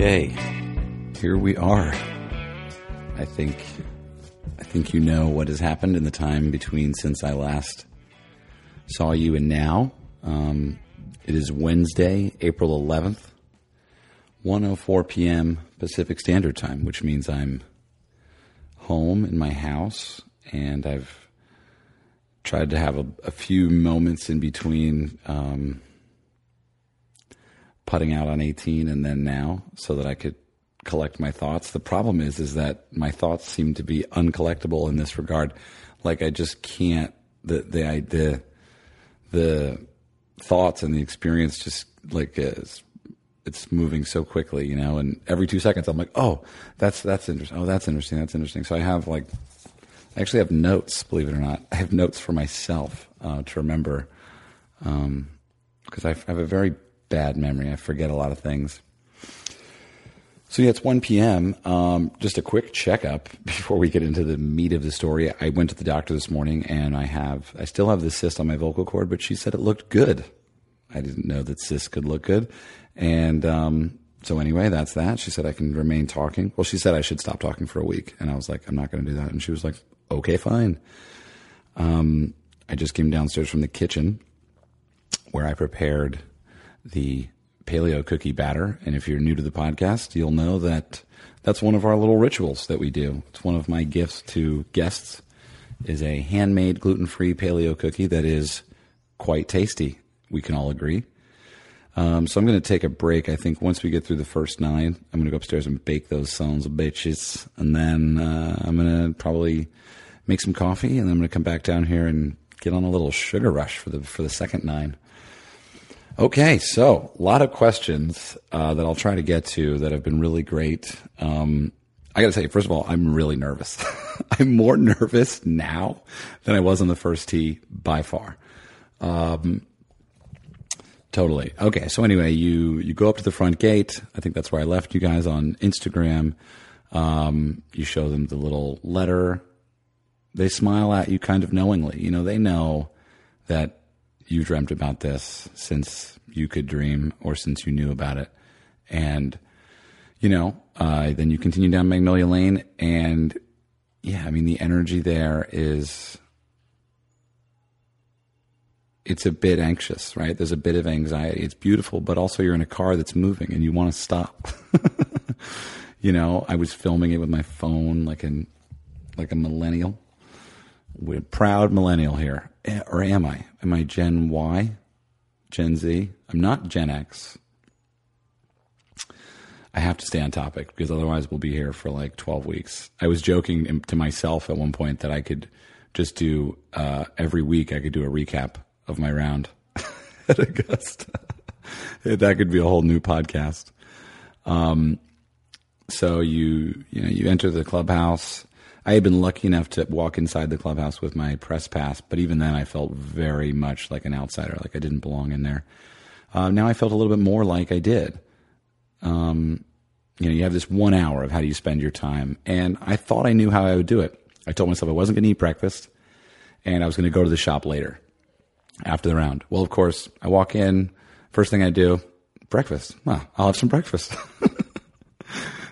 Okay, here we are. I think I think you know what has happened in the time between since I last saw you and now. Um, it is Wednesday, April 11th, 1:04 p.m. Pacific Standard Time, which means I'm home in my house and I've tried to have a, a few moments in between um, putting out on 18 and then now so that I could collect my thoughts. The problem is, is that my thoughts seem to be uncollectible in this regard. Like I just can't, the, the, the, the thoughts and the experience just like is, it's moving so quickly, you know, and every two seconds I'm like, oh, that's, that's interesting. Oh, that's interesting. That's interesting. So I have like, I actually have notes, believe it or not. I have notes for myself uh, to remember because um, I have a very bad memory. I forget a lot of things. So yeah, it's 1 p.m. Um, just a quick checkup before we get into the meat of the story. I went to the doctor this morning, and I have, I still have the cyst on my vocal cord, but she said it looked good. I didn't know that cysts could look good, and um, so anyway, that's that. She said I can remain talking. Well, she said I should stop talking for a week, and I was like, I'm not going to do that. And she was like, Okay, fine. Um, I just came downstairs from the kitchen where I prepared the paleo cookie batter. And if you're new to the podcast, you'll know that that's one of our little rituals that we do. It's one of my gifts to guests is a handmade gluten-free paleo cookie that is quite tasty. We can all agree. Um, so I'm going to take a break. I think once we get through the first nine, I'm going to go upstairs and bake those sons of bitches, and then uh, I'm going to probably make some coffee, and then I'm going to come back down here and get on a little sugar rush for the for the second nine. Okay, so a lot of questions uh, that I'll try to get to that have been really great. Um, I got to say, first of all, I'm really nervous. I'm more nervous now than I was on the first tee by far. Um, totally. Okay, so anyway, you you go up to the front gate. I think that's where I left you guys on Instagram. Um, you show them the little letter. They smile at you kind of knowingly. You know, they know that you dreamt about this since you could dream or since you knew about it. And, you know, uh, then you continue down Magnolia Lane and yeah, I mean, the energy there is, it's a bit anxious, right? There's a bit of anxiety. It's beautiful, but also you're in a car that's moving and you want to stop. you know, I was filming it with my phone like an, like a millennial. We're proud millennial here. Eh, or am I? Am I Gen Y? Gen Z? I'm not Gen X. I have to stay on topic because otherwise we'll be here for like 12 weeks. I was joking to myself at one point that I could just do uh, every week, I could do a recap of my round at Augusta. that could be a whole new podcast. Um, so you, you know, you enter the clubhouse I had been lucky enough to walk inside the clubhouse with my press pass, but even then I felt very much like an outsider, like I didn't belong in there. Uh, now I felt a little bit more like I did. Um, you know, you have this one hour of how do you spend your time, and I thought I knew how I would do it. I told myself I wasn't going to eat breakfast, and I was going to go to the shop later after the round. Well, of course, I walk in. First thing I do, breakfast. Well, I'll have some breakfast.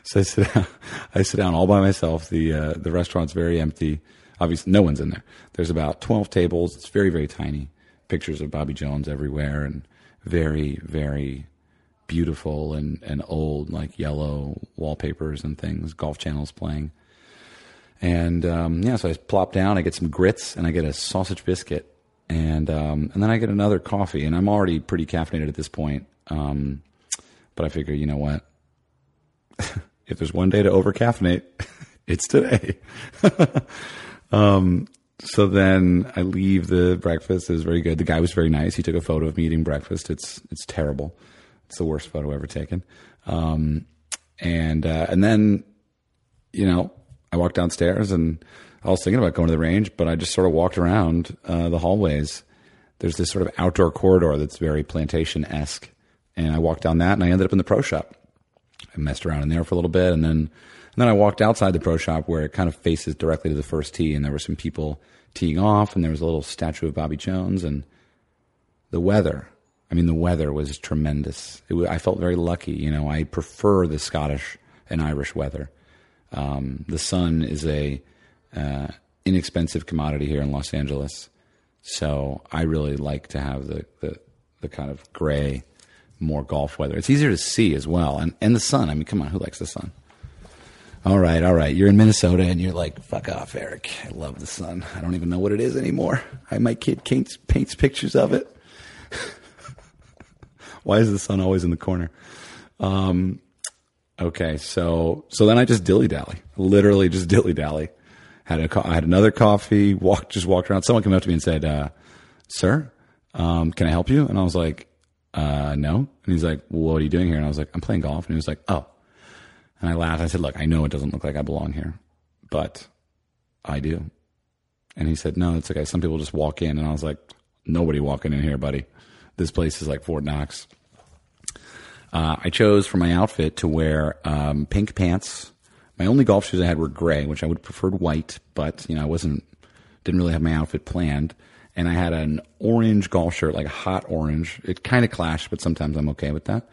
So I sit down, I sit down all by myself. The uh, the restaurant's very empty. Obviously, no one's in there. There's about twelve tables. It's very very tiny. Pictures of Bobby Jones everywhere, and very very beautiful and and old like yellow wallpapers and things. Golf channels playing. And um, yeah, so I plop down. I get some grits and I get a sausage biscuit, and um, and then I get another coffee. And I'm already pretty caffeinated at this point. Um, but I figure, you know what? if there's one day to over caffeinate, it's today. um, so then I leave the breakfast. It was very good. The guy was very nice. He took a photo of me eating breakfast. It's it's terrible. It's the worst photo ever taken. Um, and uh, and then, you know, I walked downstairs and I was thinking about going to the range, but I just sort of walked around uh, the hallways. There's this sort of outdoor corridor that's very plantation esque, and I walked down that, and I ended up in the pro shop. I messed around in there for a little bit, and then and then I walked outside the pro shop where it kind of faces directly to the first tee, and there were some people teeing off, and there was a little statue of Bobby Jones, and the weather I mean, the weather was tremendous. I felt very lucky. You know, I prefer the Scottish and Irish weather. Um, the sun is a uh, inexpensive commodity here in Los Angeles, so I really like to have the the, the kind of gray, more golf weather. It's easier to see as well, and and the sun. I mean, come on, who likes the sun? All right, all right. You're in Minnesota and you're like, fuck off, Erik. I love the sun. I don't even know what it is anymore. I, my kid paints, paints pictures of it. Why is the sun always in the corner? Um, okay, so so then I just dilly dally, literally just dilly dally. Had a I had another coffee. Walked just walked around. Someone came up to me and said, uh, "Sir, um, can I help you?" And I was like, uh, "No." And he's like, well, "What are you doing here?" And I was like, "I'm playing golf." And he was like, "Oh." And I laughed. I said, "Look, I know it doesn't look like I belong here, but I do." And he said, "No, it's okay. Some people just walk in." And I was like, "Nobody walking in here, buddy. This place is like Fort Knox." Uh, I chose for my outfit to wear um, pink pants. My only golf shoes I had were gray, which I would preferred white, but you know I wasn't didn't really have my outfit planned. And I had an orange golf shirt, like a hot orange. It kind of clashed, but sometimes I'm okay with that.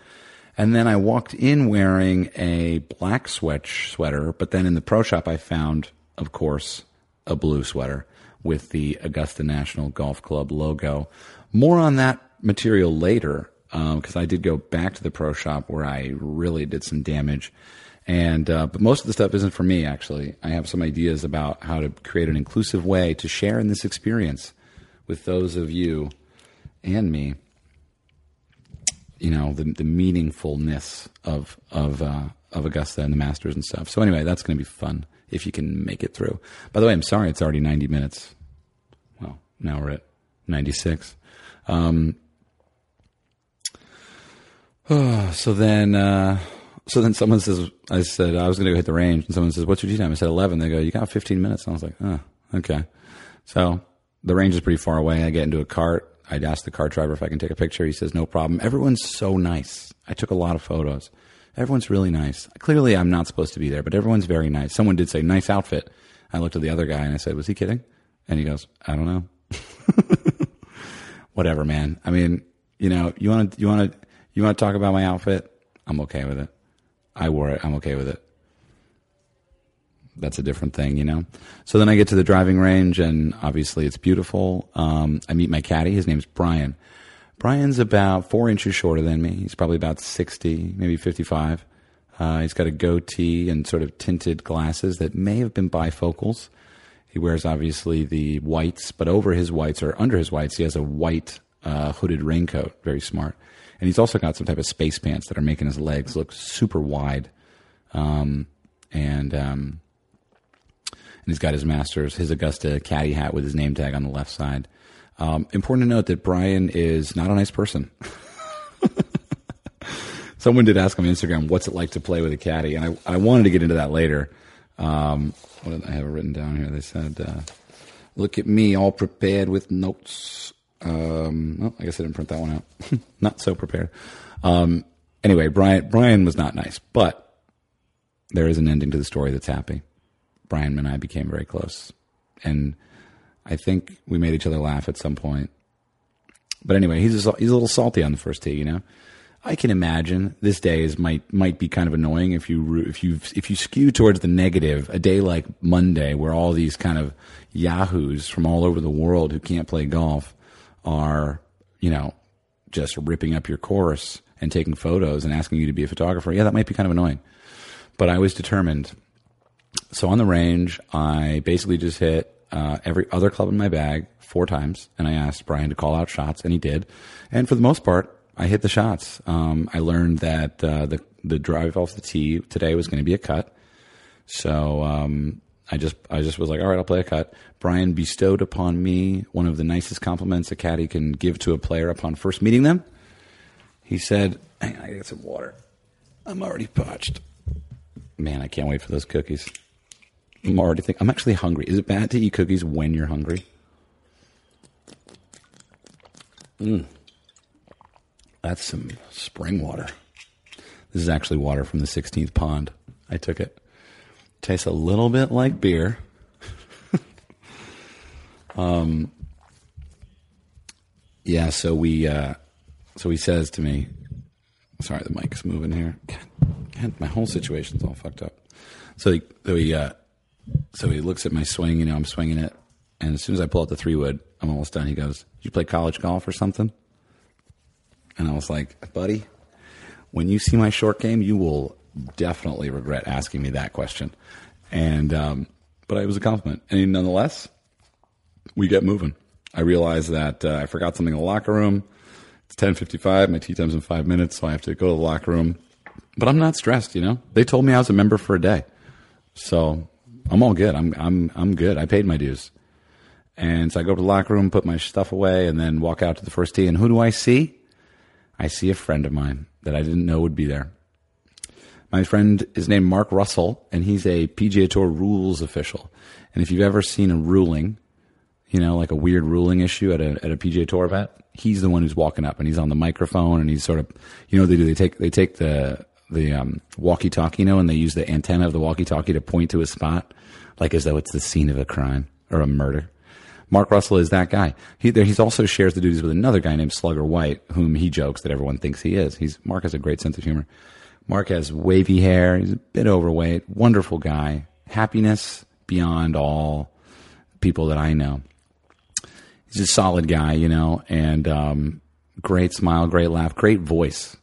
And then I walked in wearing a black sweat sweater, but then in the pro shop I found, of course, a blue sweater with the Augusta National Golf Club logo. More on that material later because um, I did go back to the pro shop where I really did some damage. And uh, but most of the stuff isn't for me. Actually, I have some ideas about how to create an inclusive way to share in this experience with those of you and me. You know the the meaningfulness of of uh, of Augusta and the Masters and stuff. So anyway, that's going to be fun if you can make it through. By the way, I'm sorry it's already 90 minutes. Well, now we're at 96. Um, so then, uh, so then someone says, I said, I was going to go hit the range. And someone says, what's your tee time? I said, 11. They go, you got 15 minutes. And I was like, oh, okay. So the range is pretty far away. I get into a cart. I'd ask the cart driver if I can take a picture. He says, no problem. Everyone's so nice. I took a lot of photos. Everyone's really nice. Clearly, I'm not supposed to be there, but everyone's very nice. Someone did say, nice outfit. I looked at the other guy and I said, was he kidding? And he goes, I don't know. Whatever, man. I mean, you know, you want to, you want to, you want to talk about my outfit? I'm okay with it. I wore it. I'm okay with it. That's a different thing, you know? So then I get to the driving range, and obviously it's beautiful. Um, I meet my caddy. His name's Brian. Brian's about four inches shorter than me. He's probably about 60, maybe 55. Uh, he's got a goatee and sort of tinted glasses that may have been bifocals. He wears obviously the whites, but over his whites or under his whites, he has a white uh, hooded raincoat. Very smart and he's also got some type of space pants that are making his legs look super wide. Um, and um, and he's got his Masters, his Augusta caddy hat with his name tag on the left side. Um, important to note that Brian is not a nice person. Someone did ask on Instagram, "What's it like to play with a caddy?" And I, I wanted to get into that later. Um, what did I have it written down here? They said, uh, "Look at me, all prepared with notes." Um, well, I guess I didn't print that one out. not so prepared. Um, anyway, Brian Brian was not nice, but there is an ending to the story that's happy. Brian and I became very close, and I think we made each other laugh at some point. But anyway, he's a, he's a little salty on the first tee, you know. I can imagine this day is might might be kind of annoying if you if you if you skew towards the negative. A day like Monday, where all these kind of yahoos from all over the world who can't play golf are, you know, just ripping up your course and taking photos and asking you to be a photographer, yeah, that might be kind of annoying. But I was determined. So on the range, I basically just hit uh, every other club in my bag four times, and I asked Brian to call out shots, and he did. And for the most part, I hit the shots. Um, I learned that uh, the the drive off the tee today was going to be a cut. So um, I just I just was like, all right, I'll play a cut. Brian bestowed upon me one of the nicest compliments a caddy can give to a player upon first meeting them. He said, "Hang on, I get some water. I'm already parched. Man, I can't wait for those cookies. I'm already think I'm actually hungry. Is it bad to eat cookies when you're hungry? Mm. That's some spring water. This is actually water from the 16th pond. I took it. Tastes a little bit like beer. um, yeah, so we uh, so he says to me, sorry, the mic's moving here. God, God, my whole situation's all fucked up. So he, so he, uh, so he looks at my swing. You know, I'm swinging it, and as soon as I pull out the three wood, I'm almost done. He goes, "You play college golf or something?" And I was like, "Buddy, when you see my short game, you will definitely regret asking me that question." And um, but it was a compliment, and nonetheless, we get moving. I realize that uh, I forgot something in the locker room. It's 10:55. My tee time's in five minutes, so I have to go to the locker room. But I'm not stressed. You know, they told me I was a member for a day, so I'm all good. I'm I'm I'm good. I paid my dues. And so I go to the locker room, put my stuff away, and then walk out to the first tee. And who do I see? I see a friend of mine that I didn't know would be there. My friend is named Mark Russell, and he's a PGA Tour rules official. And if you've ever seen a ruling, you know, like a weird ruling issue at a at a PGA Tour event, he's the one who's walking up and he's on the microphone and he's sort of, you know, they do they take they take the the um, walkie-talkie, you know, and they use the antenna of the walkie-talkie to point to a spot, like as though it's the scene of a crime or a murder. Mark Russell is that guy. He he's also shares the duties with another guy named Slugger White, whom he jokes that everyone thinks he is. He's Mark has a great sense of humor. Mark has wavy hair. He's a bit overweight. Wonderful guy. Happiness beyond all people that I know. He's a solid guy, you know, and um, great smile, great laugh, great voice.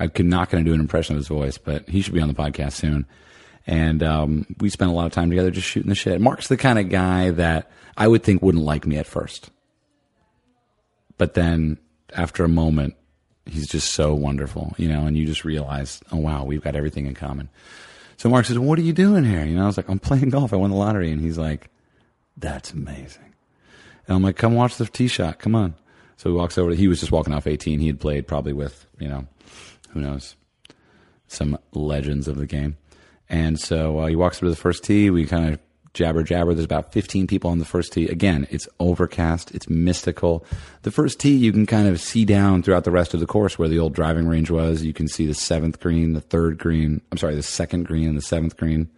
I'm not going to do an impression of his voice, but he should be on the podcast soon. And um, we spent a lot of time together just shooting the shit. Mark's the kind of guy that I would think wouldn't like me at first. But then after a moment, he's just so wonderful, you know, and you just realize, oh, wow, we've got everything in common. So Mark says, What are you doing here? You know, I was like, I'm playing golf. I won the lottery. And he's like, That's amazing. And I'm like, Come watch the tee shot. Come on. So he walks over. He was just walking off 18. He had played probably with, you know, who knows, some legends of the game. And so uh, he walks through the first tee. We kind of jabber jabber. There's about 15 people on the first tee. Again, it's overcast. It's mystical. The first tee you can kind of see down throughout the rest of the course where the old driving range was. You can see the seventh green, the third green. I'm sorry, the second green and the seventh green.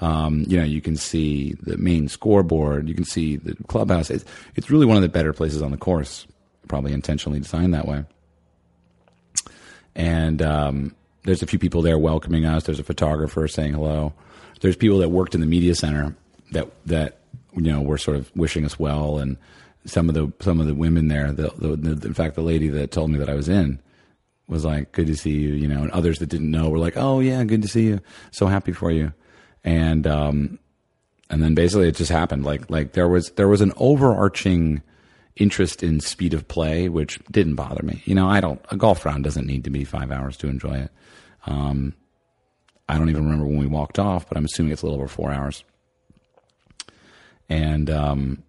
Um, you know, you can see the main scoreboard. You can see the clubhouse. It's, it's really one of the better places on the course. Probably intentionally designed that way and um, there's a few people there welcoming us. There's a photographer saying hello. There's people that worked in the media center that that you know were sort of wishing us well, and some of the some of the women there. The, the, the, in fact, the lady that told me that I was in was like, "Good to see you," you know, and others that didn't know were like, "Oh yeah, good to see you. So happy for you," and um, and then basically it just happened. Like like there was there was an overarching interest in speed of play, which didn't bother me. You know, I don't, a golf round doesn't need to be five hours to enjoy it. Um, I don't even remember when we walked off, but I'm assuming it's a little over four hours. And, um,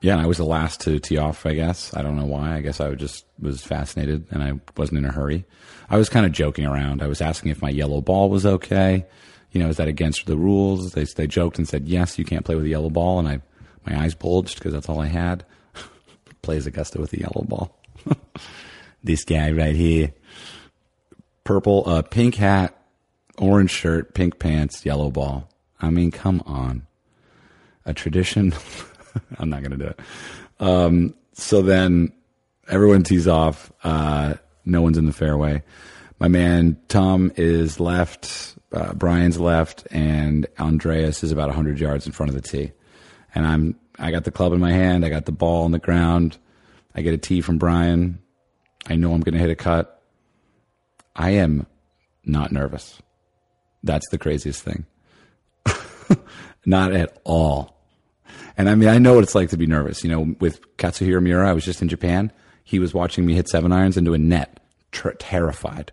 yeah, I was the last to tee off, I guess. I don't know why. I guess I just was fascinated and I wasn't in a hurry. I was kind of joking around. I was asking if my yellow ball was okay. You know, is that against the rules? They, they joked and said, yes, you can't play with a yellow ball. And I, my eyes bulged because that's all I had plays Augusta with the yellow ball. this guy right here. Purple, uh, pink hat, orange shirt, pink pants, yellow ball. I mean, come on. A tradition. I'm not to do it. Um, so then everyone tees off. Uh, no one's in the fairway. My man Tom is left. Uh, Brian's left, and Andreas is about 100 yards in front of the tee. And I'm I got the club in my hand. I got the ball on the ground. I get a tee from Brian. I know I'm going to hit a cut. I am not nervous. That's the craziest thing. not at all. And I mean, I know what it's like to be nervous. You know, with Katsuhiro Miura, I was just in Japan. He was watching me hit seven irons into a net, ter- terrified.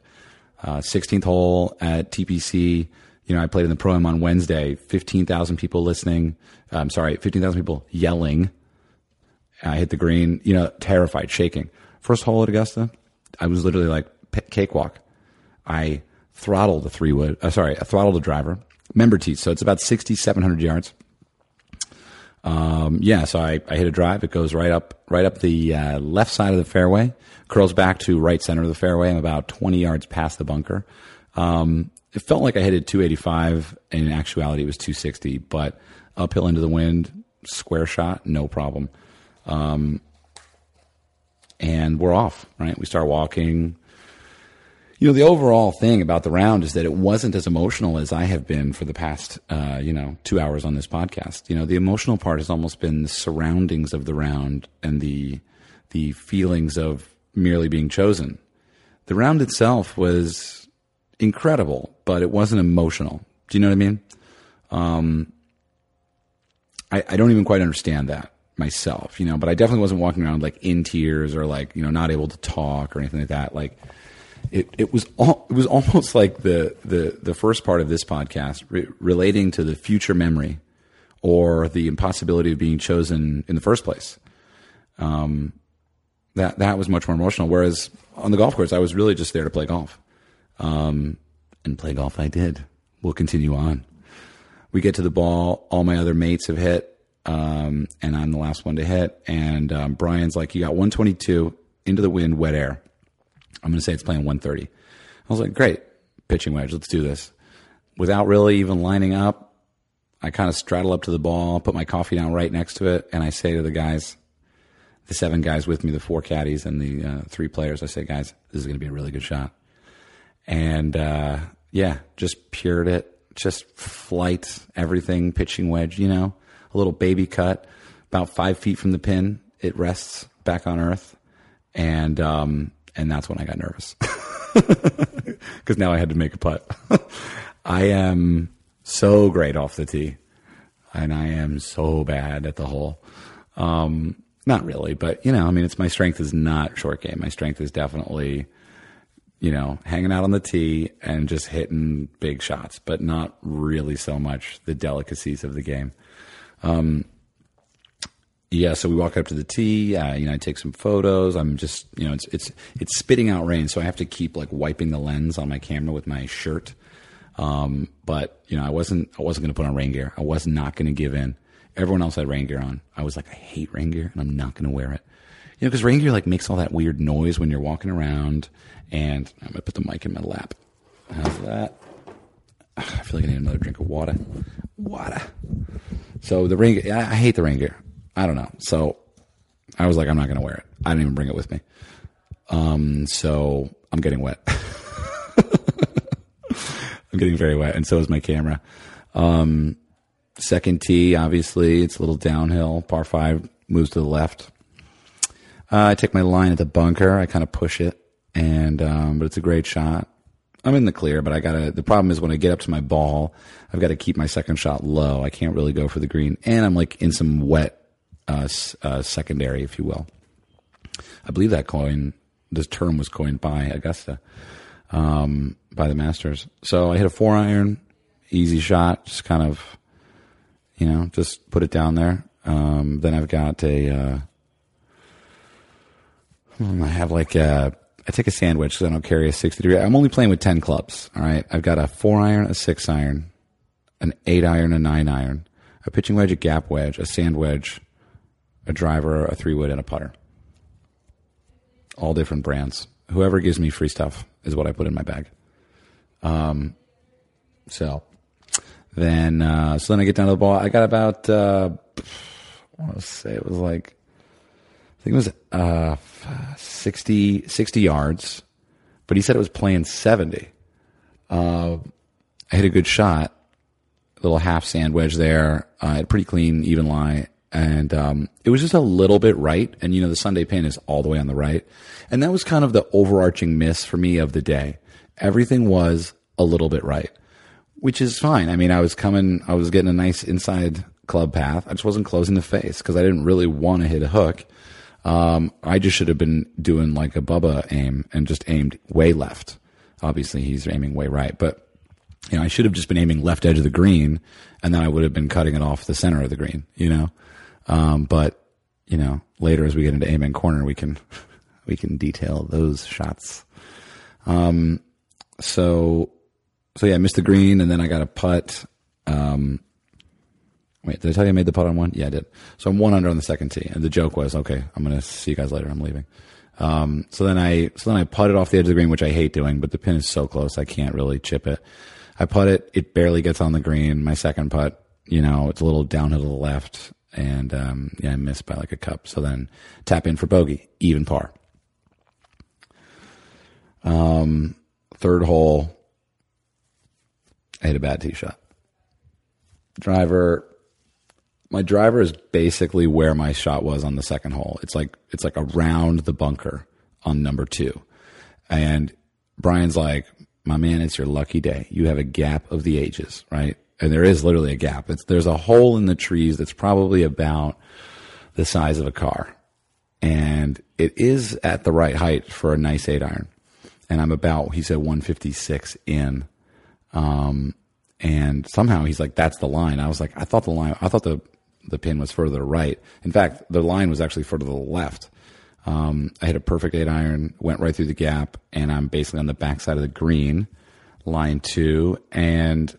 Uh, 16th hole at TPC. You know, I played in the pro am on Wednesday. 15,000 people listening. I'm sorry, 15,000 people yelling. I hit the green, you know, terrified, shaking. First hole at Augusta, I was literally like cakewalk. I throttled the three wood, uh, sorry, I throttled the driver, member tee. So it's about 6,700 yards. Um, yeah, so I, I hit a drive. It goes right up, right up the uh, left side of the fairway, curls back to right center of the fairway. I'm about 20 yards past the bunker. Um, it felt like I hit it 285, and in actuality, it was 260. But uphill into the wind, square shot, no problem. Um, and we're off. Right, we start walking. You know, the overall thing about the round is that it wasn't as emotional as I have been for the past, uh, you know, two hours on this podcast. You know, the emotional part has almost been the surroundings of the round and the the feelings of merely being chosen. The round itself was incredible, but it wasn't emotional. Do you know what I mean? Um, I, I don't even quite understand that myself, you know, but I definitely wasn't walking around like in tears or like, you know, not able to talk or anything like that. Like it, it was all, it was almost like the, the, the first part of this podcast re- relating to the future memory or the impossibility of being chosen in the first place. Um, that, that was much more emotional. Whereas on the golf course, I was really just there to play golf. Um, and play golf I did. We'll continue on. We get to the ball. All my other mates have hit, um, and I'm the last one to hit. And um, Brian's like, "You got 122 into the wind, wet air." I'm going to say it's playing 130. I was like, "Great, pitching wedge. Let's do this." Without really even lining up, I kind of straddle up to the ball, put my coffee down right next to it, and I say to the guys, the seven guys with me, the four caddies and the uh, three players, I say, "Guys, this is going to be a really good shot." And uh, yeah, just pured it just flight, everything, pitching wedge, you know, a little baby cut, about five feet from the pin. It rests back on earth. And, um, and that's when I got nervous because now I had to make a putt. I am so great off the tee and I am so bad at the hole. Um, not really, but you know, I mean, it's my strength is not short game. My strength is definitely you know, hanging out on the tee and just hitting big shots, but not really so much the delicacies of the game. Um, yeah, so we walk up to the tee. Uh, you know, I take some photos. I'm just, you know, it's it's it's spitting out rain, so I have to keep like wiping the lens on my camera with my shirt. Um, but you know, I wasn't I wasn't going to put on rain gear. I was not going to give in. Everyone else had rain gear on. I was like, I hate rain gear, and I'm not going to wear it. You know, because rain gear like makes all that weird noise when you're walking around and I'm going to put the mic in my lap. How's that? I feel like I need another drink of water. Water. So the ring, I, I hate the rain gear. I don't know. So I was like, I'm not going to wear it. I didn't even bring it with me. Um, so I'm getting wet. I'm getting very wet, and so is my camera. Um, second tee, obviously, it's a little downhill. Par five moves to the left. Uh, I take my line at the bunker. I kind of push it and um, but it's a great shot. I'm in the clear, but I gotta. The problem is when I get up to my ball, I've got to keep my second shot low. I can't really go for the green, and I'm like in some wet uh, uh, secondary, if you will. I believe that coin, this term was coined by Augusta, um, by the Masters. So I hit a four iron, easy shot, just kind of, you know, just put it down there. Um, then I've got a, uh, I have like a I take a sand wedge because I don't carry a 60 degree. I'm only playing with 10 clubs. All right. I've got a four iron, a six iron, an eight iron, a nine iron, a pitching wedge, a gap wedge, a sand wedge, a driver, a three wood, and a putter. All different brands. Whoever gives me free stuff is what I put in my bag. Um, so then, uh, so then I get down to the ball. I got about, uh, I want to say it was like think it was uh, 60, 60 yards, but he said it was playing 70. Uh, I hit a good shot, a little half sand wedge there, uh, a pretty clean, even lie. And um, it was just a little bit right. And, you know, the Sunday pin is all the way on the right. And that was kind of the overarching miss for me of the day. Everything was a little bit right, which is fine. I mean, I was coming, I was getting a nice inside club path. I just wasn't closing the face because I didn't really want to hit a hook. Um, I just should have been doing like a Bubba aim and just aimed way left. Obviously, he's aiming way right, but you know, I should have just been aiming left edge of the green, and then I would have been cutting it off the center of the green. You know, um, but you know, later as we get into Amen Corner, we can we can detail those shots. Um, so so yeah, I missed the green, and then I got a putt. Um, Wait, did I tell you I made the putt on one? Yeah, I did. So I'm one under on the second tee, and the joke was, okay, I'm to see you guys later. I'm leaving. Um, so then I, so then I putted off the edge of the green, which I hate doing, but the pin is so close, I can't really chip it. I put it, it barely gets on the green. My second putt, you know, it's a little downhill to the left, and um, yeah, I missed by like a cup. So then tap in for bogey, even par. Um, third hole, I hit a bad tee shot. Driver, my driver is basically where my shot was on the second hole. It's like it's like around the bunker on number two, and Brian's like, "My man, it's your lucky day. You have a gap of the ages, right?" And there is literally a gap. It's there's a hole in the trees that's probably about the size of a car, and it is at the right height for a nice eight iron. And I'm about, he said, 156 in. Um, and somehow he's like, that's the line. I was like, I thought the line, I thought the, the pin was further right. In fact, the line was actually further to the left. Um, I hit a perfect eight iron, went right through the gap, and I'm basically on the backside of the green, line two. And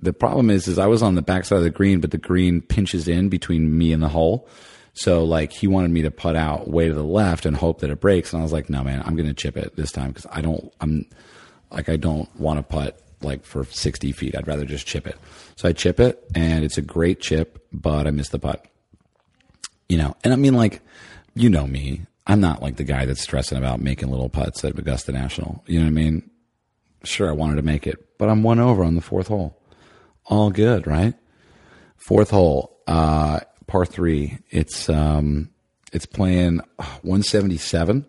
the problem is, is I was on the backside of the green, but the green pinches in between me and the hole. So like he wanted me to put out way to the left and hope that it breaks, and I was like, no man, I'm going to chip it this time because I don't, I'm like I don't want to putt like for 60 feet. I'd rather just chip it. So I chip it, and it's a great chip, but I missed the putt. You know, and I mean like, you know me, I'm not like the guy that's stressing about making little putts at Augusta National. You know what I mean? Sure, I wanted to make it, but I'm one over on the fourth hole. All good, right? Fourth hole. Uh, par three. It's um, it's playing 177,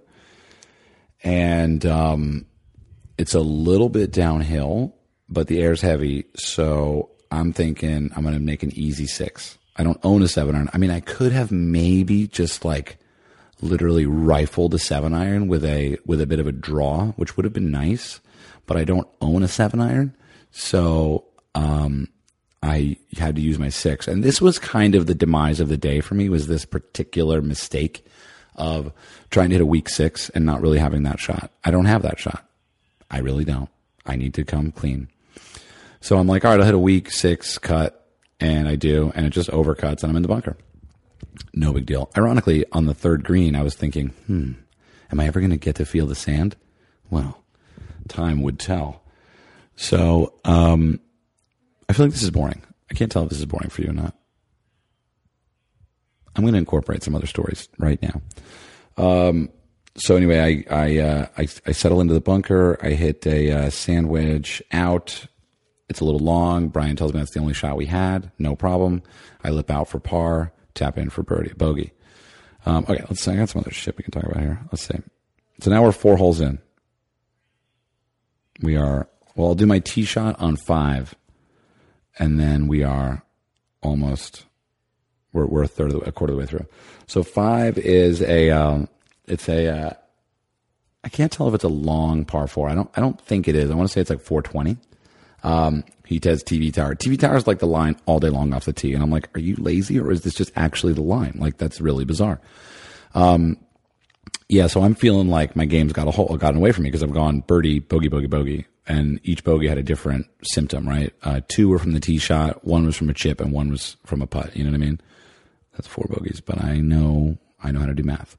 and um, it's a little bit downhill, but the air's heavy. So I'm thinking I'm going to make an easy six. I don't own a seven iron. I mean, I could have maybe just like literally rifled a seven iron with a with a bit of a draw, which would have been nice. But I don't own a seven iron, so um, I had to use my six. And this was kind of the demise of the day for me was this particular mistake of trying to hit a weak six and not really having that shot. I don't have that shot. I really don't. I need to come clean. So I'm like, all right, I'll hit a weak six cut. And I do. And it just overcuts and I'm in the bunker. No big deal. Ironically, on the third green, I was thinking, hmm, am I ever going to get to feel the sand? Well, time would tell. So, um, I feel like this is boring. I can't tell if this is boring for you or not. I'm going to incorporate some other stories right now. Um, so anyway, I I, uh, I, I settle into the bunker. I hit a uh, sand wedge out. It's a little long. Brian tells me that's the only shot we had. No problem. I lip out for par. Tap in for birdie bogey. Um, okay, let's. see. I got some other shit we can talk about here. Let's see. So now we're four holes in. We are. Well, I'll do my tee shot on five and then we are almost we're, we're a third of the, a quarter of the way through. So five is a um, it's a uh, I can't tell if it's a long par four. I don't I don't think it is. I want to say it's like 420. Um, he says TV tower. TV tower is like the line all day long off the tee, and I'm like, are you lazy or is this just actually the line? Like that's really bizarre. Um, yeah, so I'm feeling like my game's got a whole gotten away from me because I've gone birdie, bogey, bogey, bogey, and each bogey had a different symptom, right? Uh, two were from the tee shot, one was from a chip, and one was from a putt. You know what I mean? That's four bogeys, but I know I know how to do math.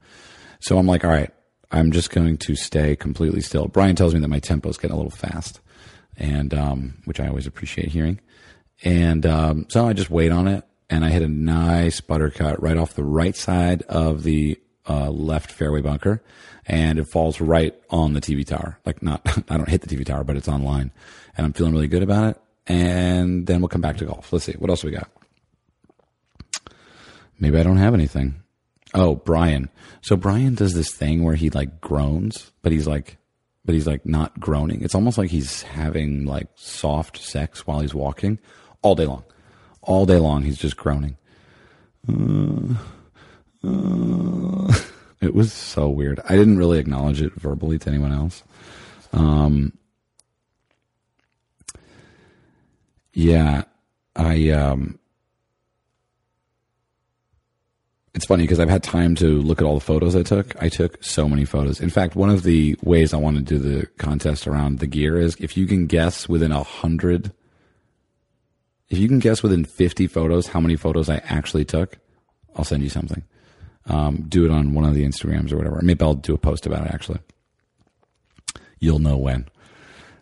So I'm like, all right, I'm just going to stay completely still. Brian tells me that my tempo is getting a little fast, and um, which I always appreciate hearing. And um, so I just wait on it, and I hit a nice butter cut right off the right side of the uh, left fairway bunker, and it falls right on the TV tower. Like not, I don't hit the TV tower, but it's online, and I'm feeling really good about it. And then we'll come back to golf. Let's see what else we got. Maybe I don't have anything. Oh, Brian. So Brian does this thing where he like groans, but he's like, but he's like not groaning. It's almost like he's having like soft sex while he's walking all day long. All day long, he's just groaning. Uh, uh, it was so weird. I didn't really acknowledge it verbally to anyone else. Um, yeah, I. Um, it's funny because I've had time to look at all the photos I took. I took so many photos. In fact, one of the ways I want to do the contest around the gear is if you can guess within a hundred, if you can guess within 50 photos how many photos I actually took, I'll send you something um, do it on one of the Instagrams or whatever. Maybe I'll do a post about it actually. You'll know when.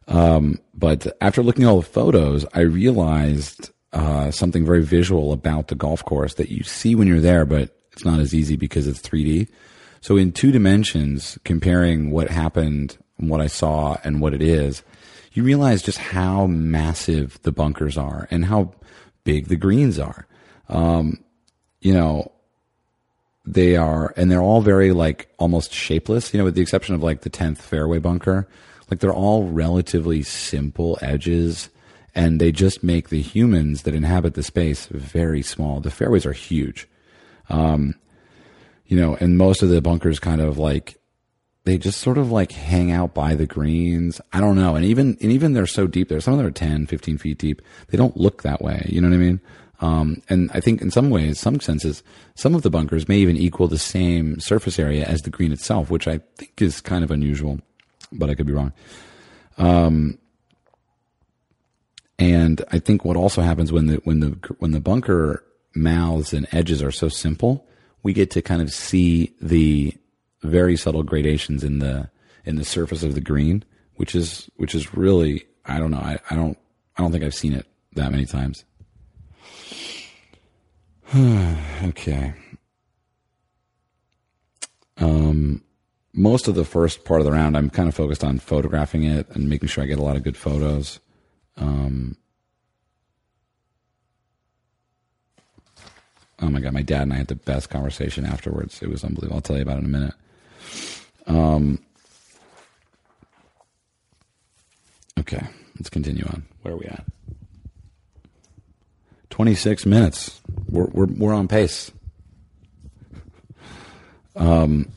Um, but after looking at all the photos, I realized uh, something very visual about the golf course that you see when you're there, but it's not as easy because it's 3D. So in two dimensions, comparing what happened what I saw and what it is, you realize just how massive the bunkers are and how big the greens are. Um, you know, they are, and they're all very like almost shapeless, you know, with the exception of like the 10th fairway bunker. Like they're all relatively simple edges and they just make the humans that inhabit the space very small. The fairways are huge. Um, you know, and most of the bunkers kind of like they just sort of like hang out by the greens. I don't know. And even, and even they're so deep there. Some of them are 10, 15 feet deep. They don't look that way. You know what I mean? Um, and I think in some ways, some senses, some of the bunkers may even equal the same surface area as the green itself, which I think is kind of unusual, but I could be wrong. Um, and I think what also happens when the when the when the bunker mouths and edges are so simple, we get to kind of see the very subtle gradations in the in the surface of the green, which is which is really I don't know I, I don't I don't think I've seen it that many times. okay. Um, most of the first part of the round, I'm kind of focused on photographing it and making sure I get a lot of good photos. Um, oh my god, my dad and I had the best conversation afterwards. It was unbelievable. I'll tell you about it in a minute. Um, okay, let's continue on. Where are we at? 26 minutes. We're, we're, we're on pace. Um,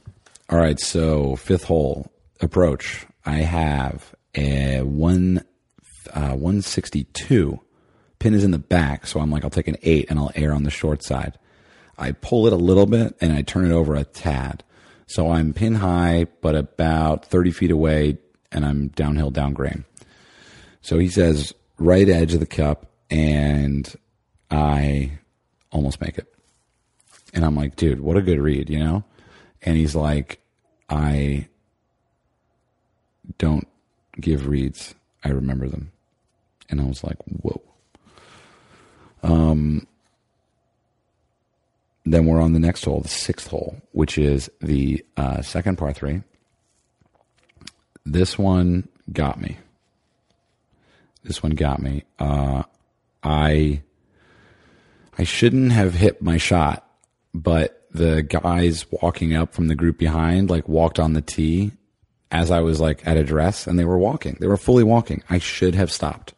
all right, so fifth hole approach. I have a one uh, 162. Pin is in the back, so I'm like, I'll take an eight and I'll err on the short side. I pull it a little bit and I turn it over a tad. So I'm pin high, but about 30 feet away, and I'm downhill down grain. So he says, right edge of the cup, and I almost make it. And I'm like, dude, what a good read, you know? And he's like, I don't give reads. I remember them. And I was like, whoa. Um, then we're on the next hole, the sixth hole, which is the uh, second par three. This one got me. This one got me. Uh, I I shouldn't have hit my shot, but the guys walking up from the group behind like walked on the tee as I was like at address, and they were walking. They were fully walking. I should have stopped,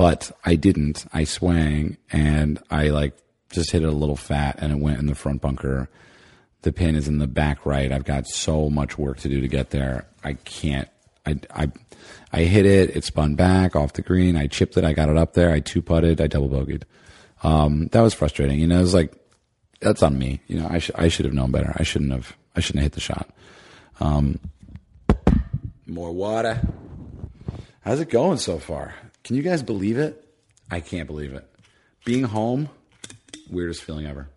but I didn't. I swang and I like just hit it a little fat and it went in the front bunker. The pin is in the back right. I've got so much work to do to get there. I can't. I I I hit it. It spun back off the green. I chipped it. I got it up there. I two putted. I double bogeyed. Um, that was frustrating. You know, it was like that's on me. You know, I should I should have known better. I shouldn't have. I shouldn't have hit the shot. Um, more water. How's it going so far? Can you guys believe it? I can't believe it. Being home weirdest feeling ever.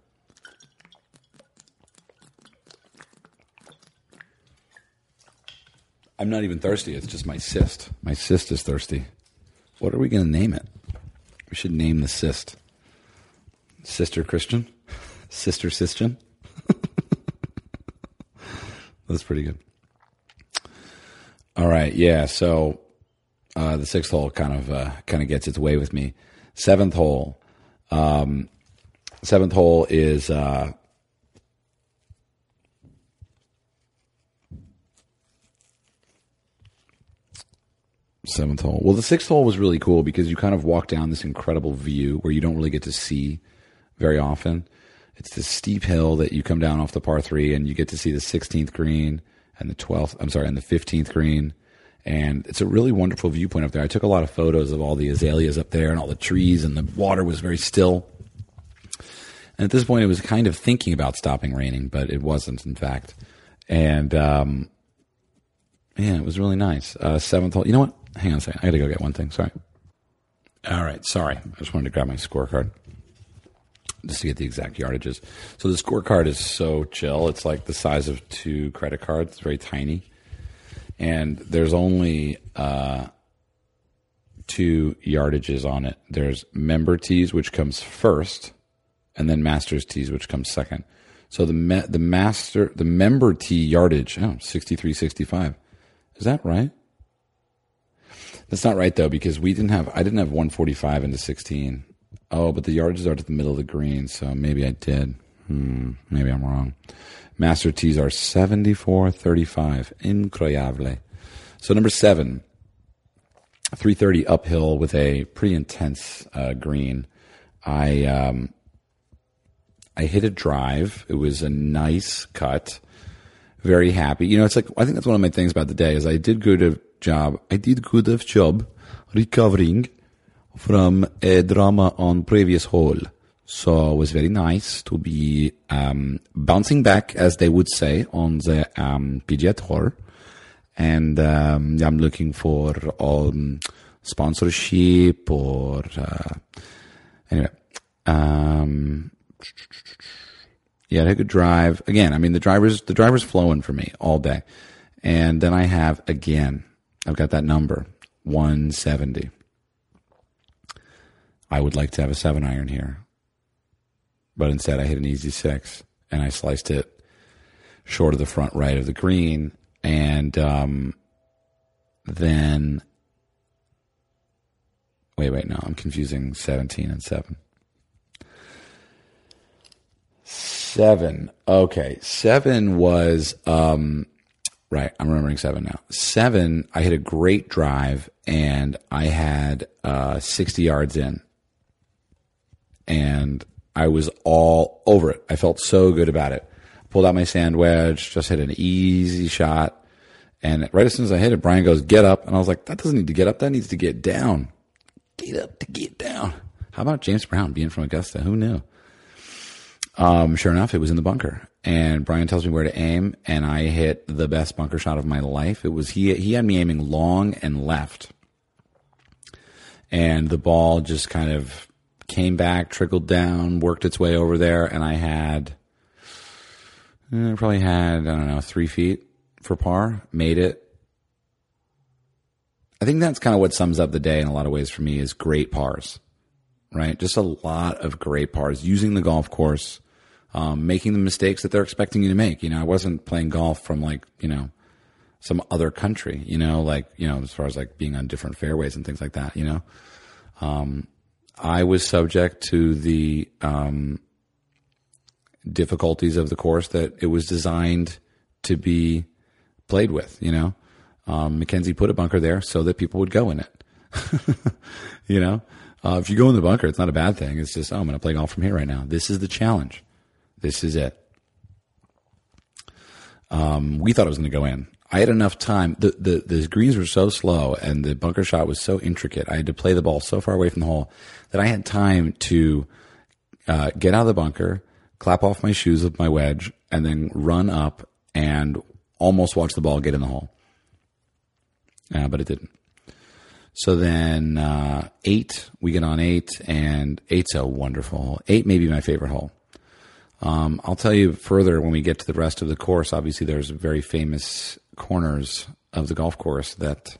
I'm not even thirsty. It's just my cyst. My cyst is thirsty. What are we going to name it? We should name the cyst. Sister Christian? Sister Christian? That's pretty good. All right, yeah. So uh, the sixth hole kind of uh, kind of gets its way with me. Seventh hole, um, Seventh hole is uh, seventh hole. Well, the sixth hole was really cool because you kind of walk down this incredible view where you don't really get to see very often. It's this steep hill that you come down off the par three, and you get to see the 16th green and the 12th. I'm sorry, and the 15th green. And it's a really wonderful viewpoint up there. I took a lot of photos of all the azaleas up there and all the trees, and the water was very still. And at this point, it was kind of thinking about stopping raining, but it wasn't, in fact. And um, yeah, it was really nice. Uh, seventh hole. You know what? Hang on a second. I got to go get one thing. Sorry. All right. Sorry. I just wanted to grab my scorecard just to get the exact yardages. So the scorecard is so chill. It's like the size of two credit cards. It's very tiny. And there's only uh, two yardages on it. There's member tees, which comes first and then master's tees, which comes second. So the me- the master the member tee yardage, oh, 63, 65. Is that right? That's not right though, because we didn't have I didn't have 145 into 16. Oh, but the yardages are to the middle of the green, so maybe I did. Hmm, maybe I'm wrong. Master tees are 74 35. Incroyable. So number seven, 330 uphill with a pretty intense uh, green. I um, I hit a drive. It was a nice cut. Very happy. You know, it's like I think that's one of my things about the day is I did good of job. I did good of job recovering from a drama on previous hole. So it was very nice to be um, bouncing back, as they would say, on the um, PGA Tour. And um, I'm looking for um, sponsorship or uh, anyway. Um, yeah, I could drive. Again, I mean the drivers the driver's flowing for me all day. And then I have again, I've got that number, 170. I would like to have a seven iron here. But instead I hit an easy six and I sliced it short of the front right of the green. And um, then wait, wait, no, I'm confusing 17 and 7. Seven. Okay. Seven was, um, right. I'm remembering seven now. Seven, I hit a great drive and I had, uh, 60 yards in and I was all over it. I felt so good about it. Pulled out my sand wedge, just hit an easy shot. And right as soon as I hit it, Brian goes, get up. And I was like, that doesn't need to get up. That needs to get down. Get up to get down. How about James Brown being from Augusta? Who knew? Um, sure enough, it was in the bunker. And Brian tells me where to aim, and I hit the best bunker shot of my life. It was he. He had me aiming long and left, and the ball just kind of came back, trickled down, worked its way over there, and I had I eh, probably had I don't know three feet for par. Made it. I think that's kind of what sums up the day in a lot of ways for me is great pars, right? Just a lot of great pars using the golf course um, making the mistakes that they're expecting you to make. You know, I wasn't playing golf from like, you know, some other country, you know, like, you know, as far as like being on different fairways and things like that, you know. Um, I was subject to the um, difficulties of the course that it was designed to be played with, you know. Um, MacKenzie put a bunker there so that people would go in it. you know, uh, if you go in the bunker, it's not a bad thing. It's just, oh, I'm going to play golf from here right now. This is the challenge. This is it. Um, we thought it was going to go in. I had enough time. The, the, the greens were so slow and the bunker shot was so intricate. I had to play the ball so far away from the hole that I had time to uh, get out of the bunker, clap off my shoes with my wedge, and then run up and almost watch the ball get in the hole. Uh, but it didn't. So then uh, eight, we get on eight, and eight's a wonderful hole. Eight may be my favorite hole. Um, I'll tell you further when we get to the rest of the course. Obviously, there's a very famous corners of the golf course that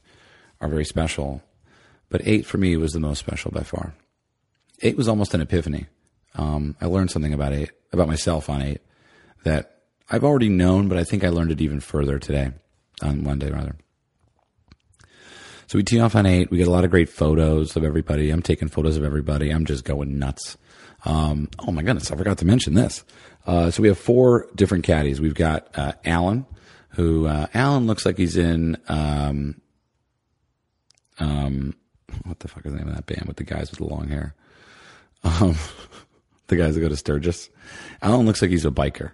are very special. But eight for me was the most special by far. Eight was almost an epiphany. Um, I learned something about eight, about myself on eight, that I've already known, but I think I learned it even further today, on Monday rather. So we tee off on eight. We get a lot of great photos of everybody. I'm taking photos of everybody. I'm just going nuts. Um, oh my goodness, I forgot to mention this. Uh, so we have four different caddies. We've got uh, Alan, who uh, Alan looks like he's in. Um, um, what the fuck is the name of that band with the guys with the long hair? Um, the guys that go to Sturgis. Alan looks like he's a biker,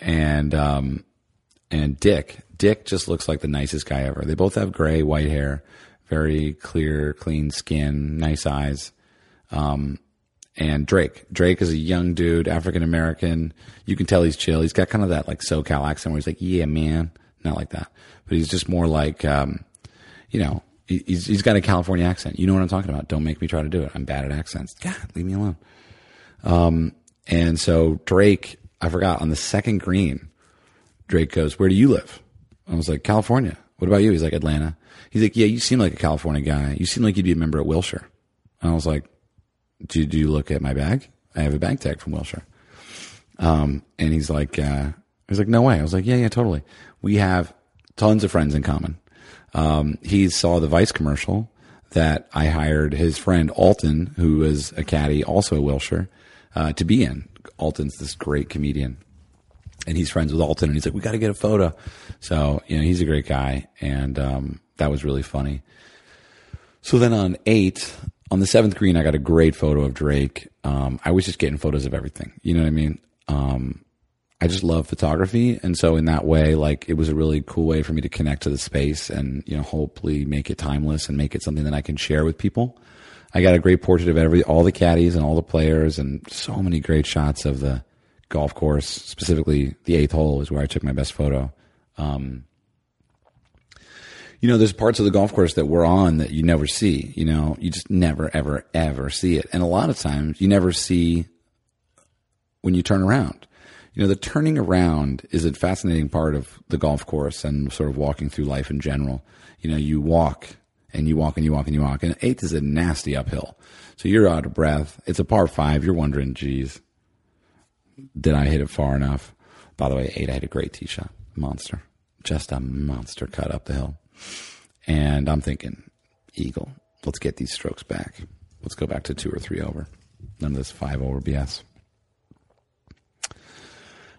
and um, and Dick. Dick just looks like the nicest guy ever. They both have gray, white hair, very clear, clean skin, nice eyes. Um, and Drake. Drake is a young dude, African American. You can tell he's chill. He's got kind of that like SoCal accent where he's like, "Yeah, man," not like that, but he's just more like, um, you know, he's he's got a California accent. You know what I'm talking about. Don't make me try to do it. I'm bad at accents. God, leave me alone. Um, and so Drake, I forgot on the second green, Drake goes, "Where do you live?" I was like, "California." What about you? He's like, "Atlanta." He's like, "Yeah, you seem like a California guy. You seem like you'd be a member at Wilshire." And I was like, do, you look at my bag? I have a bag tag from Wilshire. Um, and he's like, uh, he's like, no way. I was like, yeah, yeah, totally. We have tons of friends in common. Um, he saw the Vice commercial that I hired his friend Alton, who was a caddy, also Wilshire, uh, to be in. Alton's this great comedian, and he's friends with Alton, and he's like, "We got to get a photo." So you know, he's a great guy, and um, that was really funny. So then on eight, on the seventh green, I got a great photo of Drake. Um, I was just getting photos of everything. You know what I mean? Um, I just love photography, and so in that way, like it was a really cool way for me to connect to the space, and you know, hopefully make it timeless and make it something that I can share with people. I got a great portrait of every all the caddies and all the players, and so many great shots of the golf course. Specifically, the eighth hole is where I took my best photo. Um, you know, there's parts of the golf course that we're on that you never see. You know, you just never, ever, ever see it, and a lot of times you never see when you turn around you know, the turning around is a fascinating part of the golf course and sort of walking through life in general. You know, you walk and you walk and you walk and you walk, and eighth is a nasty uphill. So you're out of breath. It's a par five. You're wondering, geez, did I hit it far enough? By the way, eight, I had a great tee shot. Monster. Just a monster cut up the hill. And I'm thinking, Eagle, let's get these strokes back. Let's go back to two or three over. None of this five over BS.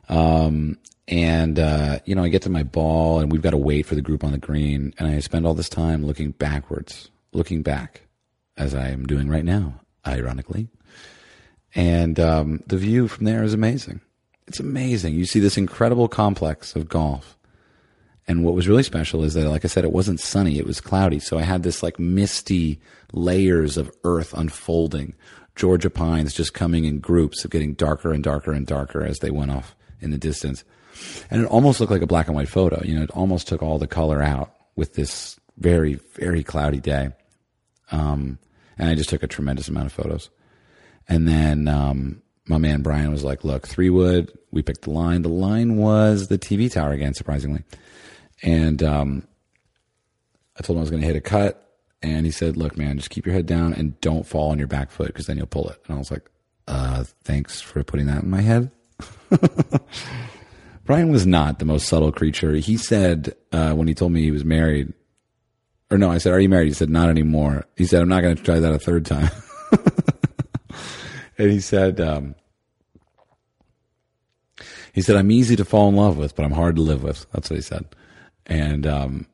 Um, and uh, you know, I get to my ball, and we've got to wait for the group on the green, and I spend all this time looking backwards, looking back, as I am doing right now, ironically. And um, the view from there is amazing. It's amazing. You see this incredible complex of golf. And what was really special is that, like I said, it wasn't sunny; it was cloudy. So I had this like misty layers of earth unfolding. Georgia pines just coming in groups of getting darker and darker and darker as they went off in the distance. And it almost looked like a black and white photo. You know, it almost took all the color out with this very, very cloudy day. Um, and I just took a tremendous amount of photos. And then um, my man Brian was like, look, three wood. We picked the line. The line was the TV tower again, surprisingly. And um, I told him I was going to hit a cut. And he said, look, man, just keep your head down and don't fall on your back foot because then you'll pull it. And I was like, uh, thanks for putting that in my head. Brian was not the most subtle creature. He said uh, when he told me he was married, or no, I said, "Are you married?" He said, "Not anymore." He said, "I'm not going to try that a third time." and he said, um, "He said I'm easy to fall in love with, but I'm hard to live with." That's what he said. And um,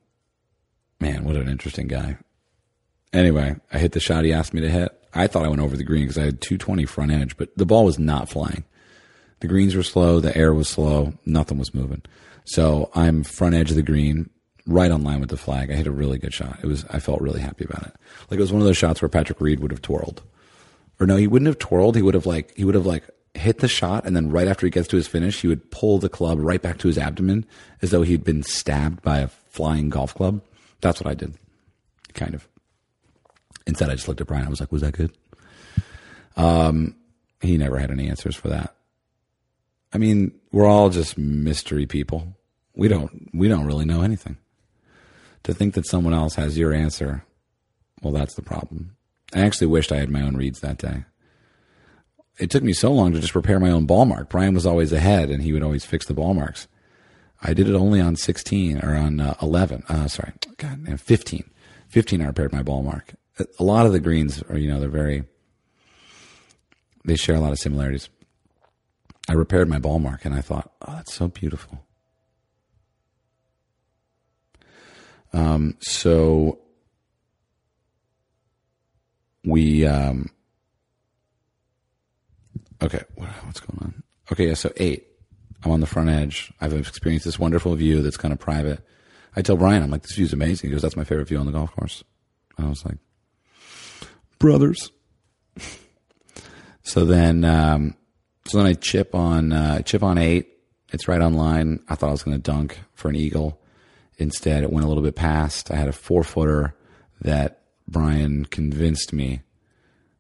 man, what an interesting guy. Anyway, I hit the shot he asked me to hit. I thought I went over the green because I had 220 front edge, but the ball was not flying. The greens were slow, the air was slow, nothing was moving. So I'm front edge of the green, right on line with the flag. I hit a really good shot. It was I felt really happy about it. Like it was one of those shots where Patrick Reed would have twirled. Or no, he wouldn't have twirled. He would have like he would have like hit the shot and then right after he gets to his finish, he would pull the club right back to his abdomen as though he'd been stabbed by a flying golf club. That's what I did. Kind of. Instead I just looked at Brian. I was like, Was that good? Um he never had any answers for that. I mean, we're all just mystery people. We don't we don't really know anything. To think that someone else has your answer, well, that's the problem. I actually wished I had my own reads that day. It took me so long to just repair my own ball mark. Brian was always ahead, and he would always fix the ball marks. I did it only on 16 or on uh, 11. Uh, sorry, God, 15. 15, I prepared my ball mark. A lot of the greens are, you know, they're very, they share a lot of similarities. I repaired my ball mark and I thought, oh, that's so beautiful. Um, so we, um, okay, what's going on? Okay, yeah, so eight. I'm on the front edge. I've experienced this wonderful view that's kind of private. I tell Brian, I'm like, this view's amazing. He goes, that's my favorite view on the golf course. And I was like, brothers. so then, um, so then I chip on uh, chip on eight. It's right on line. I thought I was going to dunk for an eagle. Instead, it went a little bit past. I had a four footer that Brian convinced me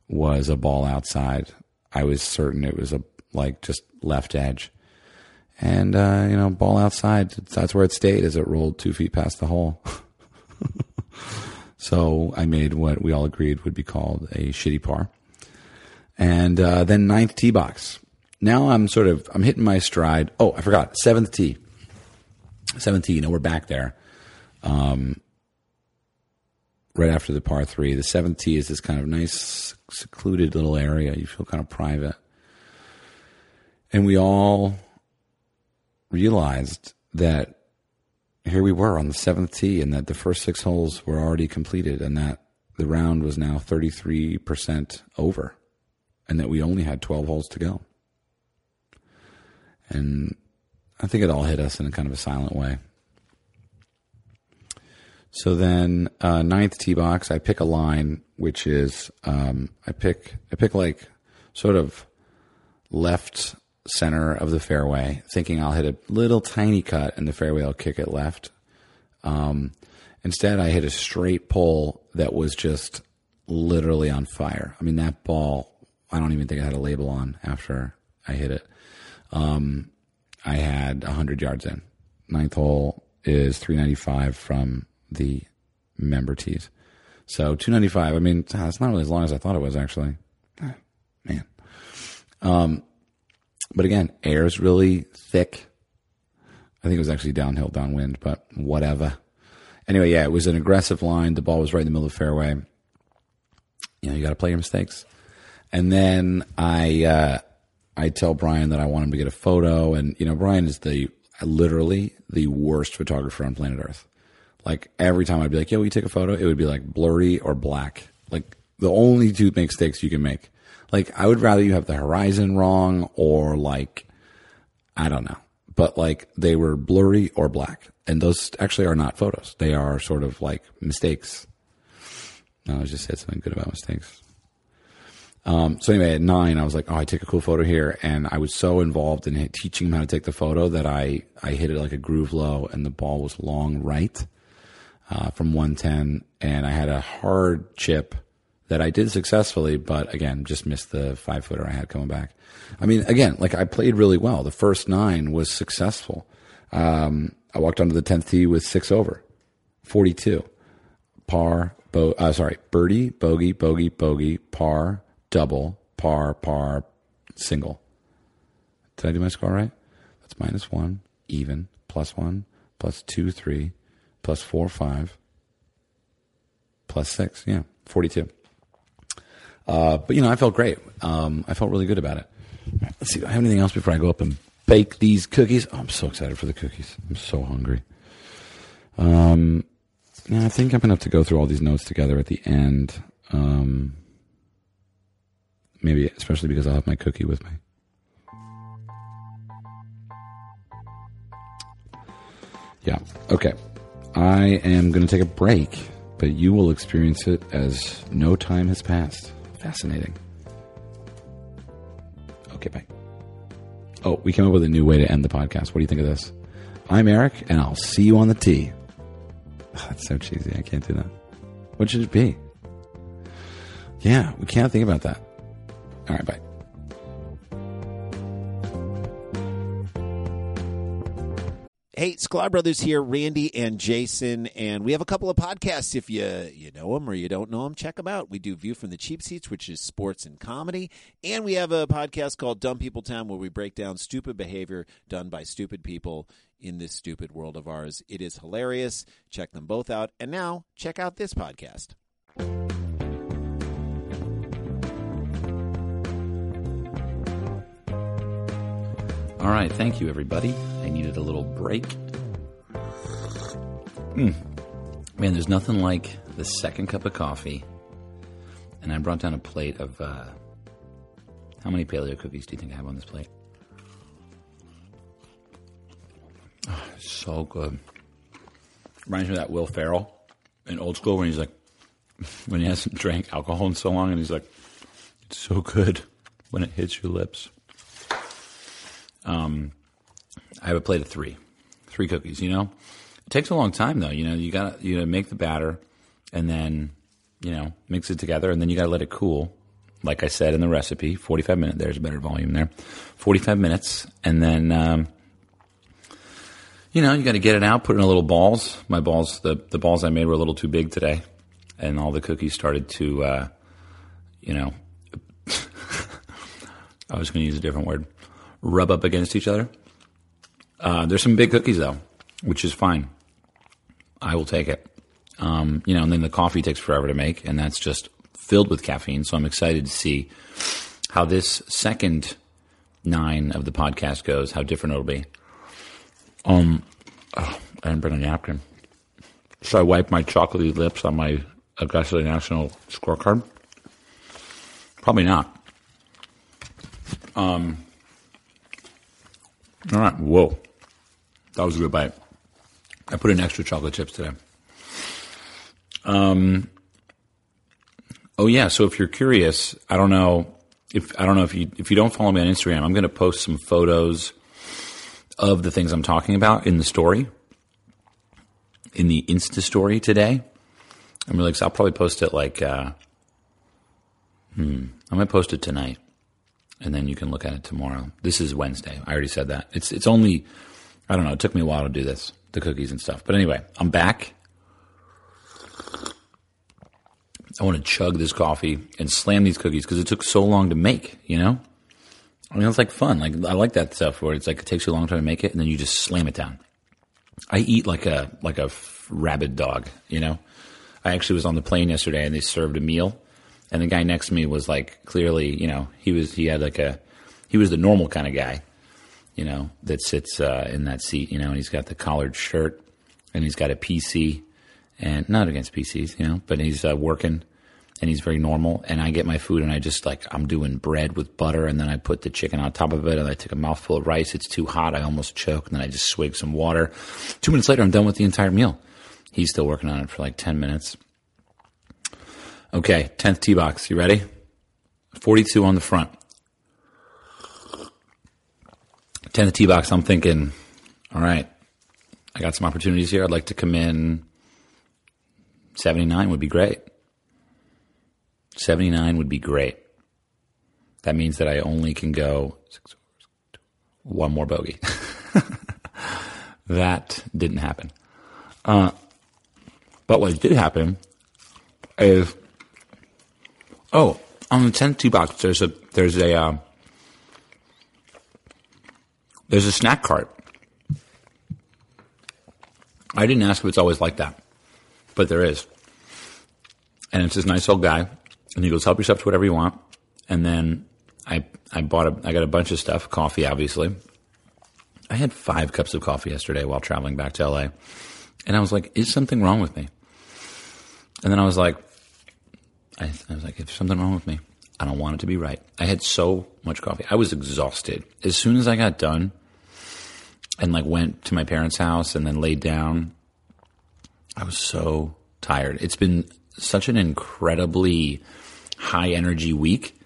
was a ball outside. I was certain it was a like just left edge, and uh, you know, ball outside. That's where it stayed as it rolled two feet past the hole. so I made what we all agreed would be called a shitty par, and uh, then ninth tee box now I'm sort of I'm hitting my stride. Oh, I forgot seventh tee. Seventh tee. You know we're back there. Um, right after the par three. The seventh tee is this kind of nice, secluded little area. You feel kind of private. And we all realized that here we were on the seventh tee and that the first six holes were already completed and that the round was now 33% over and that we only had 12 holes to go. And I think it all hit us in a kind of a silent way. So then, uh, ninth tee box, I pick a line, which is um, I pick I pick like sort of left center of the fairway, thinking I'll hit a little tiny cut in the fairway. I'll kick it left. Um, instead, I hit a straight pull that was just literally on fire. I mean, that ball. I don't even think I had a label on after I hit it. Um, I had 100 yards in. Ninth hole is 395 from the member tees. So 295. I mean, it's not really as long as I thought it was actually. Ah, man. Um, but again, air is really thick. I think it was actually downhill, downwind, but whatever. Anyway, yeah, it was an aggressive line. The ball was right in the middle of the fairway. You know, you got to play your mistakes. And then I, uh, I tell Brian that I want him to get a photo, and you know, Brian is the literally the worst photographer on planet Earth. Like every time I'd be like, "Yo, we take a photo," it would be like blurry or black. Like the only two mistakes you can make. Like I would rather you have the horizon wrong or like I don't know, but like they were blurry or black, and those actually are not photos. They are sort of like mistakes. No, I just said something good about mistakes. Um, so anyway, at nine, I was like, "Oh, I take a cool photo here," and I was so involved in teaching him how to take the photo that I I hit it like a groove low, and the ball was long right uh, from 110, and I had a hard chip that I did successfully, but again, just missed the five footer I had coming back. I mean, again, like I played really well. The first nine was successful. Um, I walked onto the 10th tee with six over, 42. Par, bo- uh, sorry, birdie, bogey, bogey, bogey, par, double, par, par, single. Did I do my score right? That's minus one, even, plus one, plus two, three, plus four, five, plus six. Yeah, 42. Uh, but, you know, I felt great. Um, I felt really good about it. Let's see. Do I have anything else before I go up and bake these cookies? Oh, I'm so excited for the cookies. I'm so hungry. Um, yeah, I think I'm going to have to go through all these notes together at the end. Um, maybe especially because I'll have my cookie with me. Yeah. Okay. I am going to take a break, but you will experience it as no time has passed. Fascinating. Okay, bye. Oh, we came up with a new way to end the podcast. What do you think of this? I'm Erik, and I'll see you on the tee. That's so cheesy. I can't do that. What should it be? Yeah, we can't think about that. All right, bye. Hey, Sklar Brothers here, Randy and Jason, and we have a couple of podcasts. If you you know them or you don't know them, check them out. We do View from the Cheap Seats, which is sports and comedy, and we have a podcast called Dumb People Town, where we break down stupid behavior done by stupid people in this stupid world of ours. It is hilarious. Check them both out, and now check out this podcast. All right, thank you, everybody. I needed a little break. Mm. Man, there's nothing like the second cup of coffee. And I brought down a plate of. Uh, how many paleo cookies do you think I have on this plate? Oh, so good. Reminds me of that Will Ferrell in Old School when he's like, when he hasn't drank alcohol in so long, and he's like, it's so good when it hits your lips. Um, I have a plate of three, three cookies. You know, it takes a long time though. You know, you got to you know make the batter, and then you know mix it together, and then you got to let it cool. Like I said in the recipe, forty-five minutes. There's a better volume there. Forty-five minutes, and then um, you know you got to get it out, put in little balls. My balls, the the balls I made were a little too big today, and all the cookies started to, uh, you know. I was going to use a different word rub up against each other. Uh, there's some big cookies though, which is fine. I will take it. Um, you know, and then the coffee takes forever to make, and that's just filled with caffeine. So I'm excited to see how this second nine of the podcast goes, how different it'll be. Um, oh, I didn't bring a napkin. So I wipe my chocolatey lips on my Augusta National scorecard. Probably not. Um. All right. Whoa, that was a good bite. I put in extra chocolate chips today. Um. Oh yeah. So if you're curious, I don't know if I don't know if you if you don't follow me on Instagram, I'm going to post some photos of the things I'm talking about in the story, in the Insta story today. I'm really excited. I'll probably post it like, uh, hmm, going to post it tonight, and then you can look at it tomorrow. This is Wednesday. I already said that. It's it's only, I don't know. It took me a while to do this, the cookies and stuff. But anyway, I'm back. I want to chug this coffee and slam these cookies because it took so long to make. You know, I mean, it's like fun. Like I like that stuff where it's like it takes you a long time to make it, and then you just slam it down. I eat like a like a rabid dog. You know, I actually was on the plane yesterday, and they served a meal, and the guy next to me was like clearly, you know, he was he had like a he was the normal kind of guy, you know, that sits uh, in that seat. You know, and he's got the collared shirt, and he's got a PC, and not against PCs, you know, but he's uh, working and he's very normal. And I get my food and I just like, I'm doing bread with butter and then I put the chicken on top of it and I take a mouthful of rice. It's too hot. I almost choke. And then I just swig some water. Two minutes later, I'm done with the entire meal. He's still working on it for like 10 minutes. Okay, 10th tee box. You ready? 42 on the front. 10th tee box. I'm thinking, all right, I got some opportunities here. I'd like to come in 79 would be great. 79 would be great. That means that I only can go one more bogey. that didn't happen. Uh, but what did happen is, oh, on the 10th tee box, there's a, there's a, uh, there's a snack cart. I didn't ask if it's always like that, but there is. And it's this nice old guy and he goes, help yourself to whatever you want. And then I, I bought a, I got a bunch of stuff, coffee, obviously. I had five cups of coffee yesterday while traveling back to LA. And I was like, is something wrong with me? And then I was like, I, I was like, if something wrong with me, I don't want it to be right. I had so much coffee. I was exhausted. As soon as I got done and like went to my parents' house and then laid down, I was so tired. It's been such an incredibly high energy week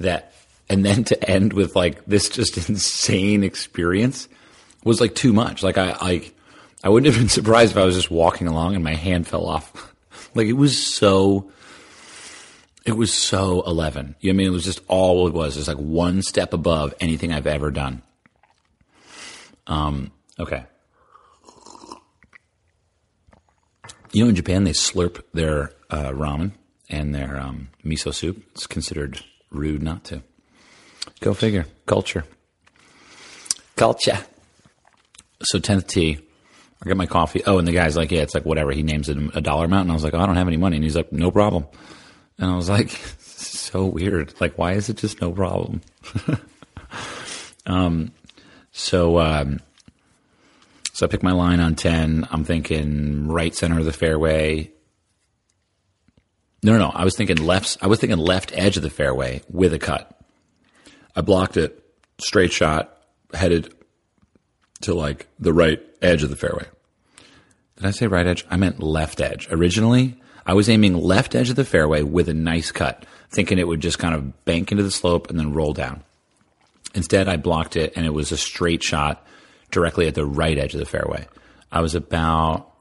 that and then to end with like this just insane experience was like too much. Like I I I wouldn't have been surprised if I was just walking along and my hand fell off. like it was so it was so 11. You know I mean? It was just all it was. It's like one step above anything I've ever done. Um, okay. You know, in Japan, they slurp their uh, ramen and their um, miso soup. It's considered rude not to. Go figure. Culture. Culture. So 10th tee. I get my coffee. Oh, and the guy's like, yeah, it's like whatever. He names it a dollar amount. And I was like, oh, I don't have any money. And he's like, no problem. And I was like, so weird. Like, why is it just no problem? um, so, um, so I pick my line on 10. I'm thinking right center of the fairway. No, no, no. I was thinking left. I was thinking left edge of the fairway with a cut. I blocked it, straight shot, headed to like the right edge of the fairway. Did I say right edge? I meant left edge. Originally, I was aiming left edge of the fairway with a nice cut, thinking it would just kind of bank into the slope and then roll down. Instead, I blocked it and it was a straight shot directly at the right edge of the fairway. I was about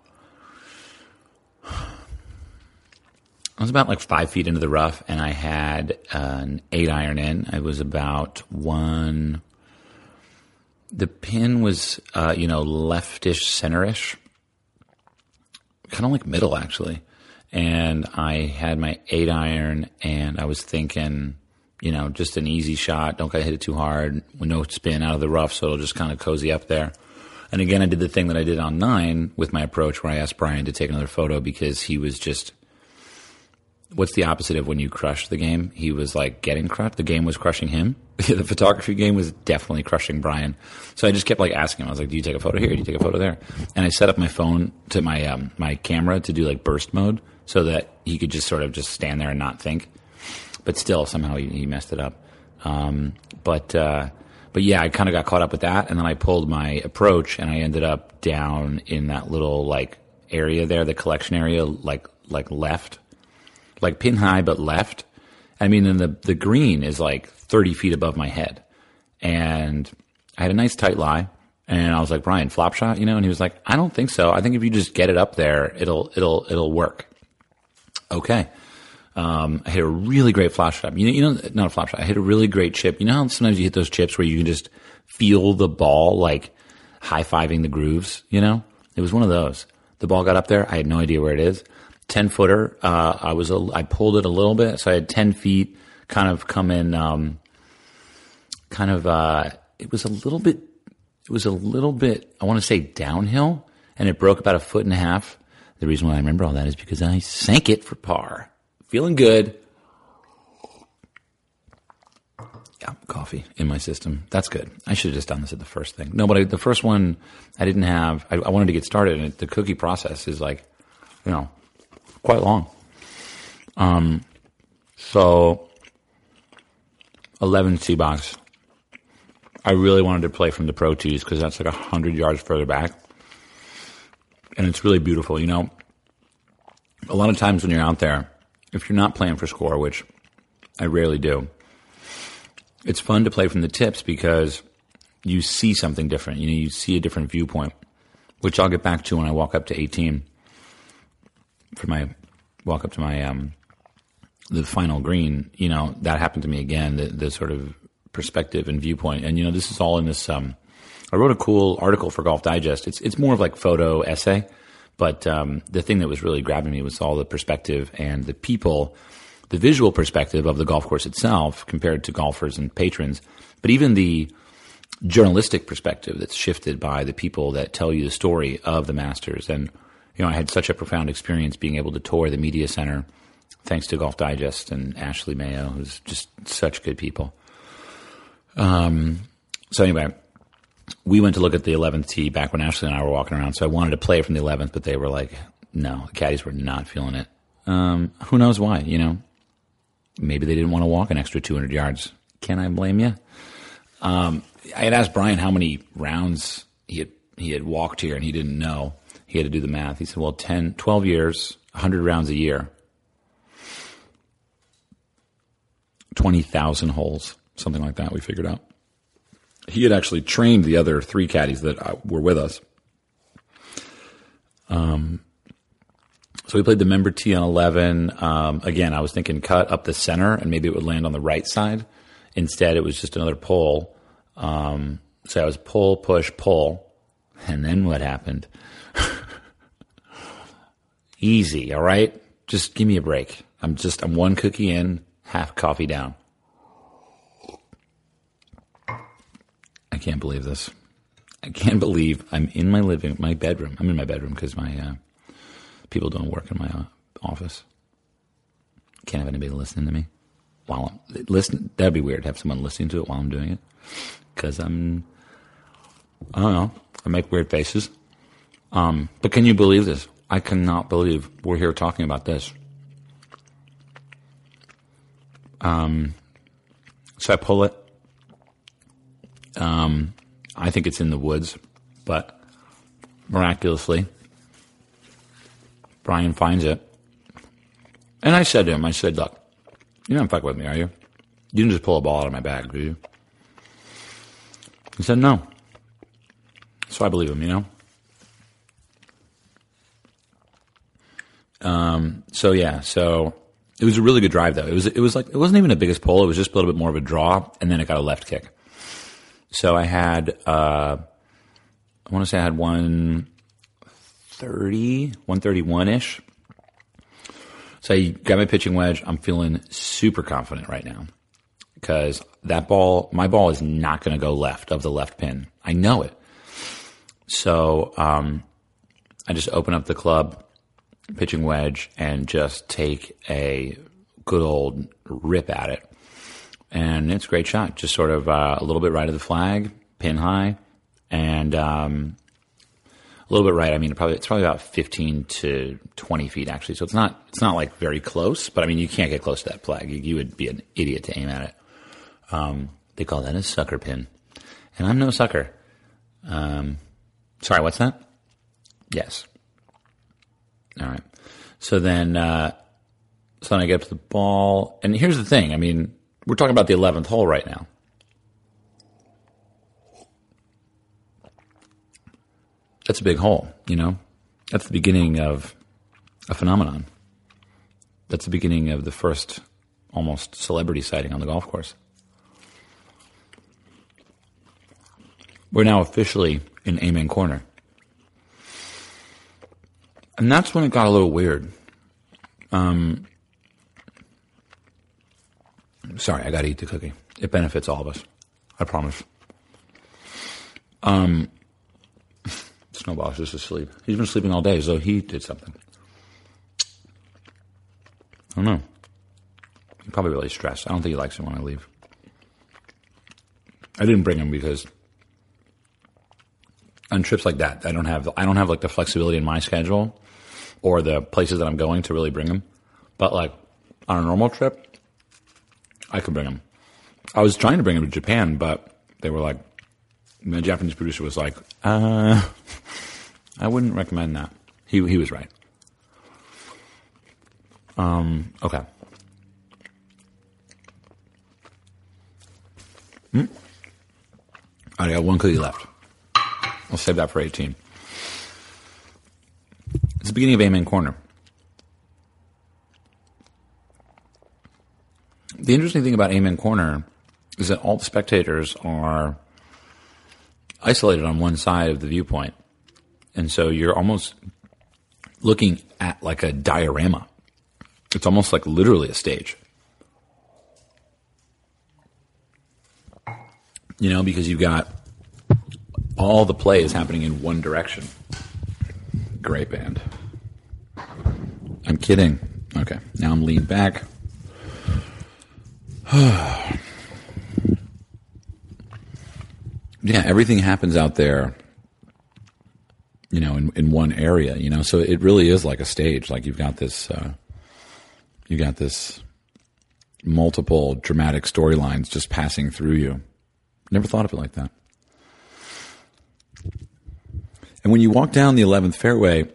I was about like five feet into the rough, and I had an eight iron in. I was about one. The pin was, uh, you know, leftish, centerish, kind of like middle actually. And I had my eight iron, and I was thinking, you know, just an easy shot. Don't get hit it too hard. With no spin out of the rough, so it'll just kind of cozy up there. And again, I did the thing that I did on nine with my approach where I asked Brian to take another photo because he was just, what's the opposite of when you crush the game? He was like getting crushed. The game was crushing him. the photography game was definitely crushing Brian. So I just kept like asking him. I was like, "Do you take a photo here? Do you take a photo there?" And I set up my phone to my um, my camera to do like burst mode so that he could just sort of just stand there and not think. But still, somehow he, he messed it up. Um, but uh, but yeah, I kind of got caught up with that, and then I pulled my approach, and I ended up down in that little like area there, the collection area, like like left, like pin high but left. I mean, and the the green is like thirty feet above my head, and I had a nice tight lie. And I was like, Brian, flop shot, you know? And he was like, I don't think so. I think if you just get it up there, it'll, it'll, it'll work. Okay. Um, I hit a really great flop shot. You know, you know, not a flop shot. I hit a really great chip. You know how sometimes you hit those chips where you can just feel the ball like high fiving the grooves, you know? It was one of those. The ball got up there. I had no idea where it is. 10 footer. Uh, I was, a, I pulled it a little bit. So I had 10 feet kind of come in, um, kind of, uh, it was a little bit it was a little bit, I want to say downhill, and it broke about a foot and a half. The reason why I remember all that is because I sank it for par. Feeling good. Yeah, coffee in my system. That's good. I should have just done this at the first thing. No, but I, the first one I didn't have. I, I wanted to get started, and the cookie process is like, you know, quite long. Um, so eleven tee box I really wanted to play from the Pro Tees because that's like hundred yards further back, and it's really beautiful. You know, a lot of times when you're out there, if you're not playing for score, which I rarely do, it's fun to play from the tips because you see something different. You know, you see a different viewpoint, which I'll get back to when I walk up to 18 for my walk up to my um, the final green. You know, that happened to me again. The, the sort of perspective and viewpoint. And you know, this is all in this. Um, I wrote a cool article for Golf Digest. It's it's more of like photo essay, but um, the thing that was really grabbing me was all the perspective and the people, the visual perspective of the golf course itself compared to golfers and patrons, but even the journalistic perspective that's shifted by the people that tell you the story of the Masters. And you know, I had such a profound experience being able to tour the media center, thanks to Golf Digest and Ashley Mayo, who's just such good people. Um, so anyway, we went to look at the 11th tee back when Ashley and I were walking around. So I wanted to play from the 11th, but they were like, no, the caddies were not feeling it. Um, who knows why, you know? Maybe they didn't want to walk an extra 200 yards. Can I blame you? Um, I had asked Brian how many rounds he had, he had walked here and he didn't know. He had to do the math. He said, well, 10, 12 years, 100 rounds a year, 20,000 holes something like that. We figured out. He had actually trained the other three caddies that uh, were with us. Um, so we played the member tee on 11. Um, again, I was thinking cut up the center and maybe it would land on the right side. Instead, it was just another pull. Um, so I was pull, push, pull. And then what happened? Easy, all right? Just give me a break. I'm just, I'm one cookie in, half coffee down. I can't believe this. I can't believe I'm in my living, my bedroom. I'm in my bedroom because my uh, people don't work in my uh, office. Can't have anybody listening to me while I'm listen. That'd be weird. To have someone listening to it while I'm doing it because I'm. I don't know. I make weird faces. Um, but can you believe this? I cannot believe we're here talking about this. Um, so I pull it um, I think it's in the woods, but miraculously, Brian finds it. And I said to him, I said, look, you don't fuck with me, are you? You didn't just pull a ball out of my bag, do you? He said, no. So I believe him, you know? Um, so yeah, so it was a really good drive though. It was, it was like, it wasn't even the biggest pull. It was just a little bit more of a draw and then it got a left kick. So I had, uh, I want to say I had 130, 131 ish. So I got my pitching wedge. I'm feeling super confident right now because that ball, my ball is not going to go left of the left pin. I know it. So um, I just open up the club, pitching wedge, and just take a good old rip at it. And it's a great shot. Just sort of uh, a little bit right of the flag, pin high, and um, a little bit right. I mean, probably it's probably about fifteen to twenty feet actually. So it's not it's not like very close, but I mean, you can't get close to that flag. You, you would be an idiot to aim at it. Um, they call that a sucker pin, and I'm no sucker. Um, sorry, what's that? Yes. All right. So then, uh, so then I get up to the ball, and here's the thing. I mean, we're talking about the 11th hole right now. That's a big hole, you know? That's the beginning of a phenomenon. That's the beginning of the first almost celebrity sighting on the golf course. We're now officially in Amen Corner. And that's when it got a little weird. Um, sorry, I got to eat the cookie. It benefits all of us. I promise. Um, Snowball's just asleep. He's been sleeping all day, so he did something. I don't know. He's probably really stressed. I don't think he likes it when I leave. I didn't bring him because on trips like that, I don't have I don't have like the flexibility in my schedule or the places that I'm going to really bring him. But like on a normal trip, I could bring him. I was trying to bring him to Japan, but they were like, the Japanese producer was like, uh, I wouldn't recommend that. He he was right. Um. Okay. Hmm? I got one cookie left. I'll save that for 18. It's the beginning of Amen Corner. The interesting thing about Amen Corner is that all the spectators are isolated on one side of the viewpoint. And so you're almost looking at like a diorama. It's almost like literally a stage. You know, because you've got all the play is happening in one direction. Great band. I'm kidding. Okay, now I'm leaned back. yeah, everything happens out there, you know, in, in one area, you know, so it really is like a stage. Like you've got this, uh, you got this multiple dramatic storylines just passing through you. Never thought of it like that. And when you walk down the 11th fairway,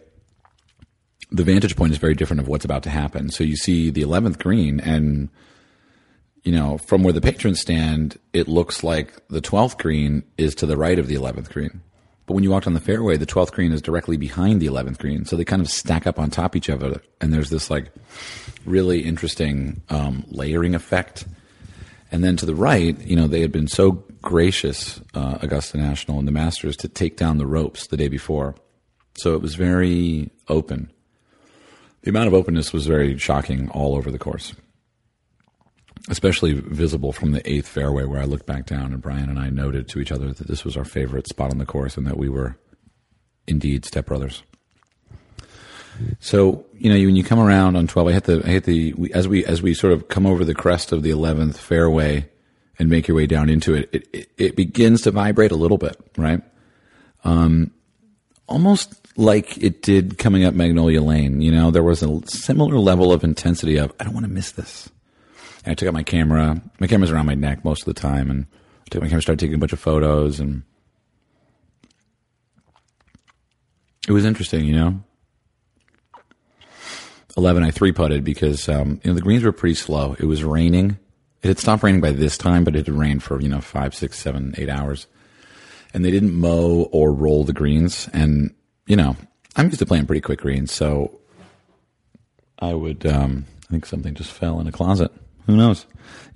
the vantage point is very different of what's about to happen. So you see the 11th green and you know, from where the patrons stand, it looks like the 12th green is to the right of the 11th green. But when you walked on the fairway, the 12th green is directly behind the 11th green. So they kind of stack up on top of each other. And there's this like really interesting um, layering effect. And then to the right, you know, they had been so gracious, uh, Augusta National and the Masters, to take down the ropes the day before. So it was very open. The amount of openness was very shocking all over the course especially visible from the eighth fairway where I looked back down and Brian and I noted to each other that this was our favorite spot on the course and that we were indeed stepbrothers. So you know, when you come around on twelve, I hit the I hit the we, as we as we sort of come over the crest of the eleventh fairway and make your way down into it, it, it, it begins to vibrate a little bit, right? Um, almost like it did coming up Magnolia Lane. You know, there was a similar level of intensity of I don't want to miss this. And I took out my camera. My camera's around my neck most of the time, and I took my camera, started taking a bunch of photos, and it was interesting, you know. Eleven, I three putted because um, you know the greens were pretty slow. It was raining. It had stopped raining by this time, but it had rained for you know five, six, seven, eight hours, and they didn't mow or roll the greens. And you know, I'm used to playing pretty quick greens, so I would. Um, I think something just fell in a closet. Who knows?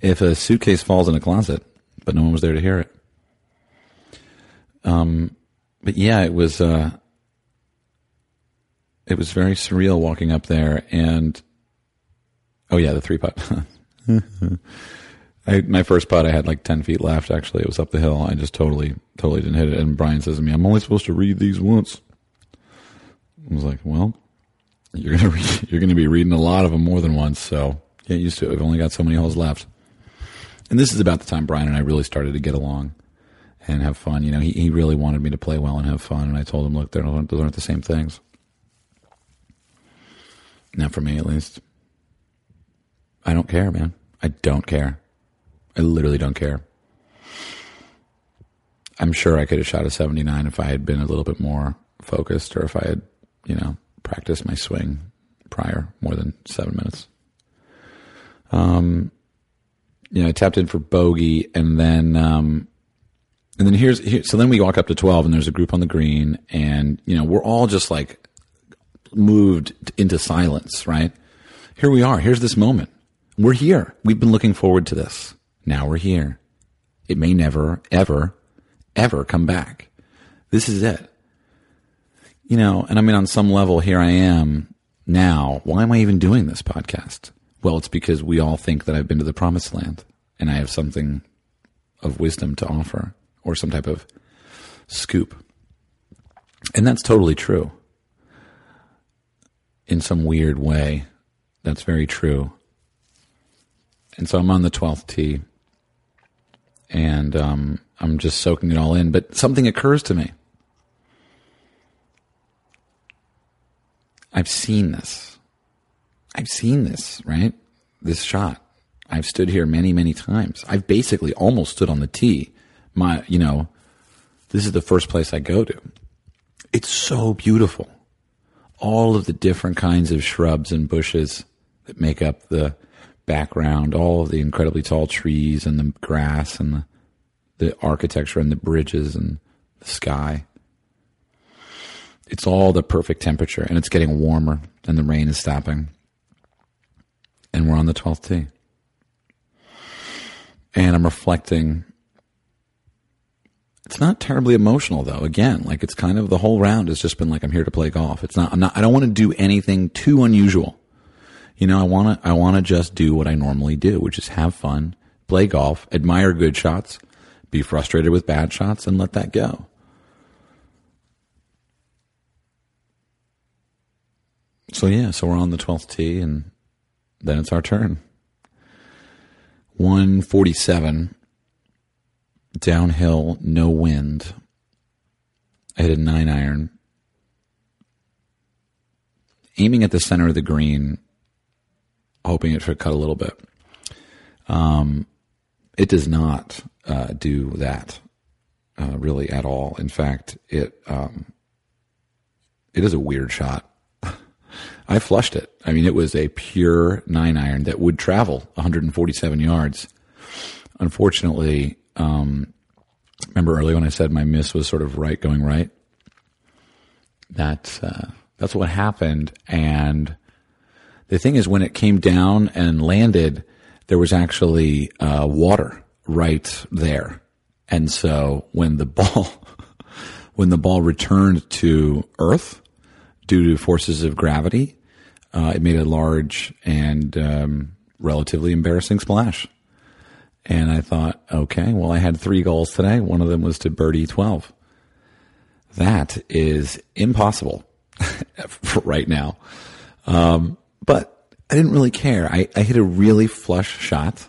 If a suitcase falls in a closet, but no one was there to hear it. Um, but yeah, it was, uh, it was very surreal walking up there and, oh yeah, the three putt. I, my first putt, I had like 10 feet left. Actually, it was up the hill. I just totally, totally didn't hit it. And Brian says to me, I'm only supposed to read these once. I was like, well, you're going to you're going to be reading a lot of them more than once. So get used to it. We've only got so many holes left. And this is about the time Brian and I really started to get along and have fun. You know, he, he really wanted me to play well and have fun. And I told him, look, they're not, those aren't the same things. Not for me, at least. I don't care, man. I don't care. I literally don't care. I'm sure I could have shot a 79 if I had been a little bit more focused or if I had, you know, practiced my swing prior more than seven minutes. Um, you know, I tapped in for bogey and then, um, and then here's, here, so then we walk up to 12 and there's a group on the green and, you know, we're all just like moved into silence, right? Here we are. Here's this moment. We're here. We've been looking forward to this. Now we're here. It may never, ever, ever come back. This is it. You know, and I mean, on some level, here I am now. Why am I even doing this podcast? Well, it's because we all think that I've been to the promised land and I have something of wisdom to offer or some type of scoop. And that's totally true. In some weird way, that's very true. And so I'm on the 12th tee and um, I'm just soaking it all in. But something occurs to me. I've seen this. I've seen this, right? This shot. I've stood here many, many times. I've basically almost stood on the tee. My, you know, this is the first place I go to. It's so beautiful. All of the different kinds of shrubs and bushes that make up the background, all of the incredibly tall trees and the grass and the, the architecture and the bridges and the sky. It's all the perfect temperature and it's getting warmer and the rain is stopping. We're on the 12th tee. And I'm reflecting. It's not terribly emotional though. Again, like it's kind of the whole round has just been like I'm here to play golf. It's not I'm not I don't want to do anything too unusual you know, I want to I want to just do what I normally do, which is have fun, play golf, admire good shots, be frustrated with bad shots and let that go. So yeah, so we're on the 12th tee and then it's our turn. 147 downhill, no wind. I hit a 9 iron aiming at the center of the green hoping it should cut a little bit. Um, it does not uh, do that uh, really at all. In fact, it um, it is a weird shot. I flushed it. I mean, it was a pure nine iron that would travel 147 yards. Unfortunately, um, remember earlier when I said my miss was sort of right going right. That uh, that's what happened, and the thing is, when it came down and landed, there was actually uh, water right there, and so when the ball when the ball returned to Earth due to forces of gravity, uh, it made a large and um, relatively embarrassing splash. And I thought, okay, well, I had three goals today. One of them was to birdie 12. That is impossible right now. Um, but I didn't really care. I, I hit a really flush shot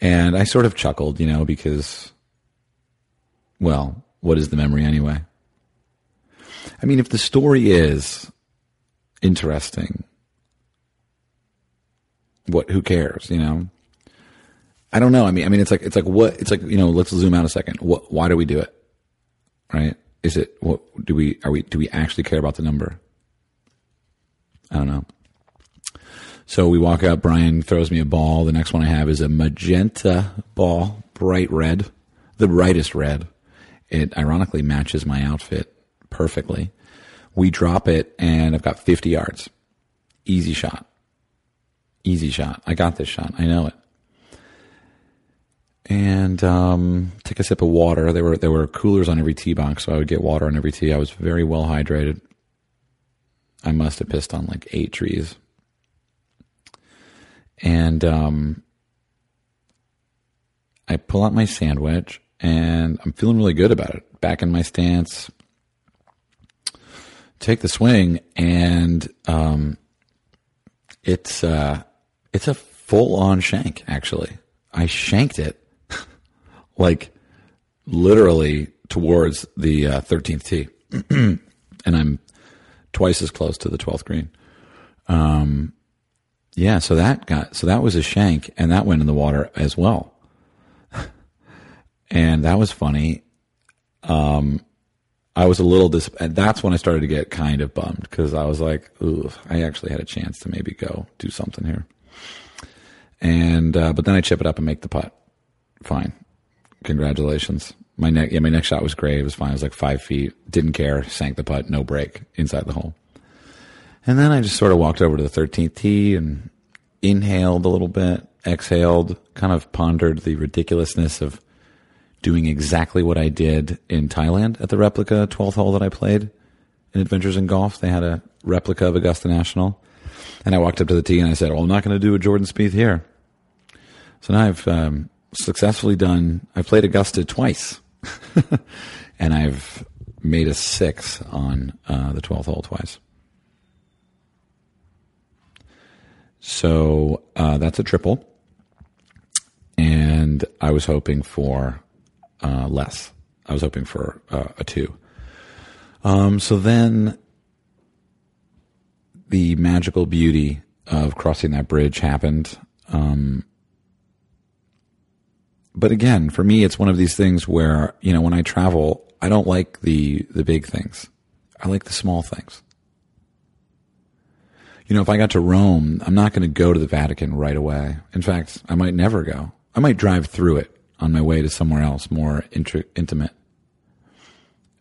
and I sort of chuckled, you know, because, well, what is the memory anyway? I mean, if the story is interesting, what, who cares, you know? I don't know. I mean, I mean, it's like, it's like what, it's like, you know, let's zoom out a second. What, why do we do it? Right? Is it, what, do we, are we, do we actually care about the number? I don't know. So we walk out. Brian throws me a ball. The next one I have is a magenta ball, bright red, the brightest red. It ironically matches my outfit perfectly. We drop it, and I've got 50 yards. Easy shot. Easy shot. I got this shot. I know it. And um, take a sip of water. There were there were coolers on every tee box, so I would get water on every tee. I was very well hydrated. I must have pissed on like eight trees and um, I pull out my sand wedge and I'm feeling really good about it. Back in my stance, take the swing, and um, it's uh, it's a full on shank. Actually, I shanked it like literally towards the uh, 13th tee, and I'm twice as close to the 12th green. Um, yeah, so that got so that was a shank, and that went in the water as well, and that was funny. Um, I was a little dis. And That's when I started to get kind of bummed because I was like, "Ooh, I actually had a chance to maybe go do something here." And uh, but then I chip it up and make the putt. Fine, congratulations. My neck, yeah, my next shot was great. It was fine. It was like five feet. Didn't care. Sank the putt, no break inside the hole. And then I just sort of walked over to the 13th tee and inhaled a little bit, exhaled, kind of pondered the ridiculousness of doing exactly what I did in Thailand at the replica 12th hole that I played in Adventures in Golf. They had a replica of Augusta National. And I walked up to the tee and I said, Well, I'm not going to do a Jordan Spieth here. So now I've um, successfully done, I've played Augusta twice. and I've made a six on uh, the 12th hole twice. So uh, that's a triple. And I was hoping for uh, less. I was hoping for uh, a two. Um, so then the magical beauty of crossing that bridge happened. Um, but again, for me, it's one of these things where, you know, when I travel, I don't like the, the big things. I like the small things. You know, if I got to Rome, I'm not going to go to the Vatican right away. In fact, I might never go. I might drive through it on my way to somewhere else more intimate.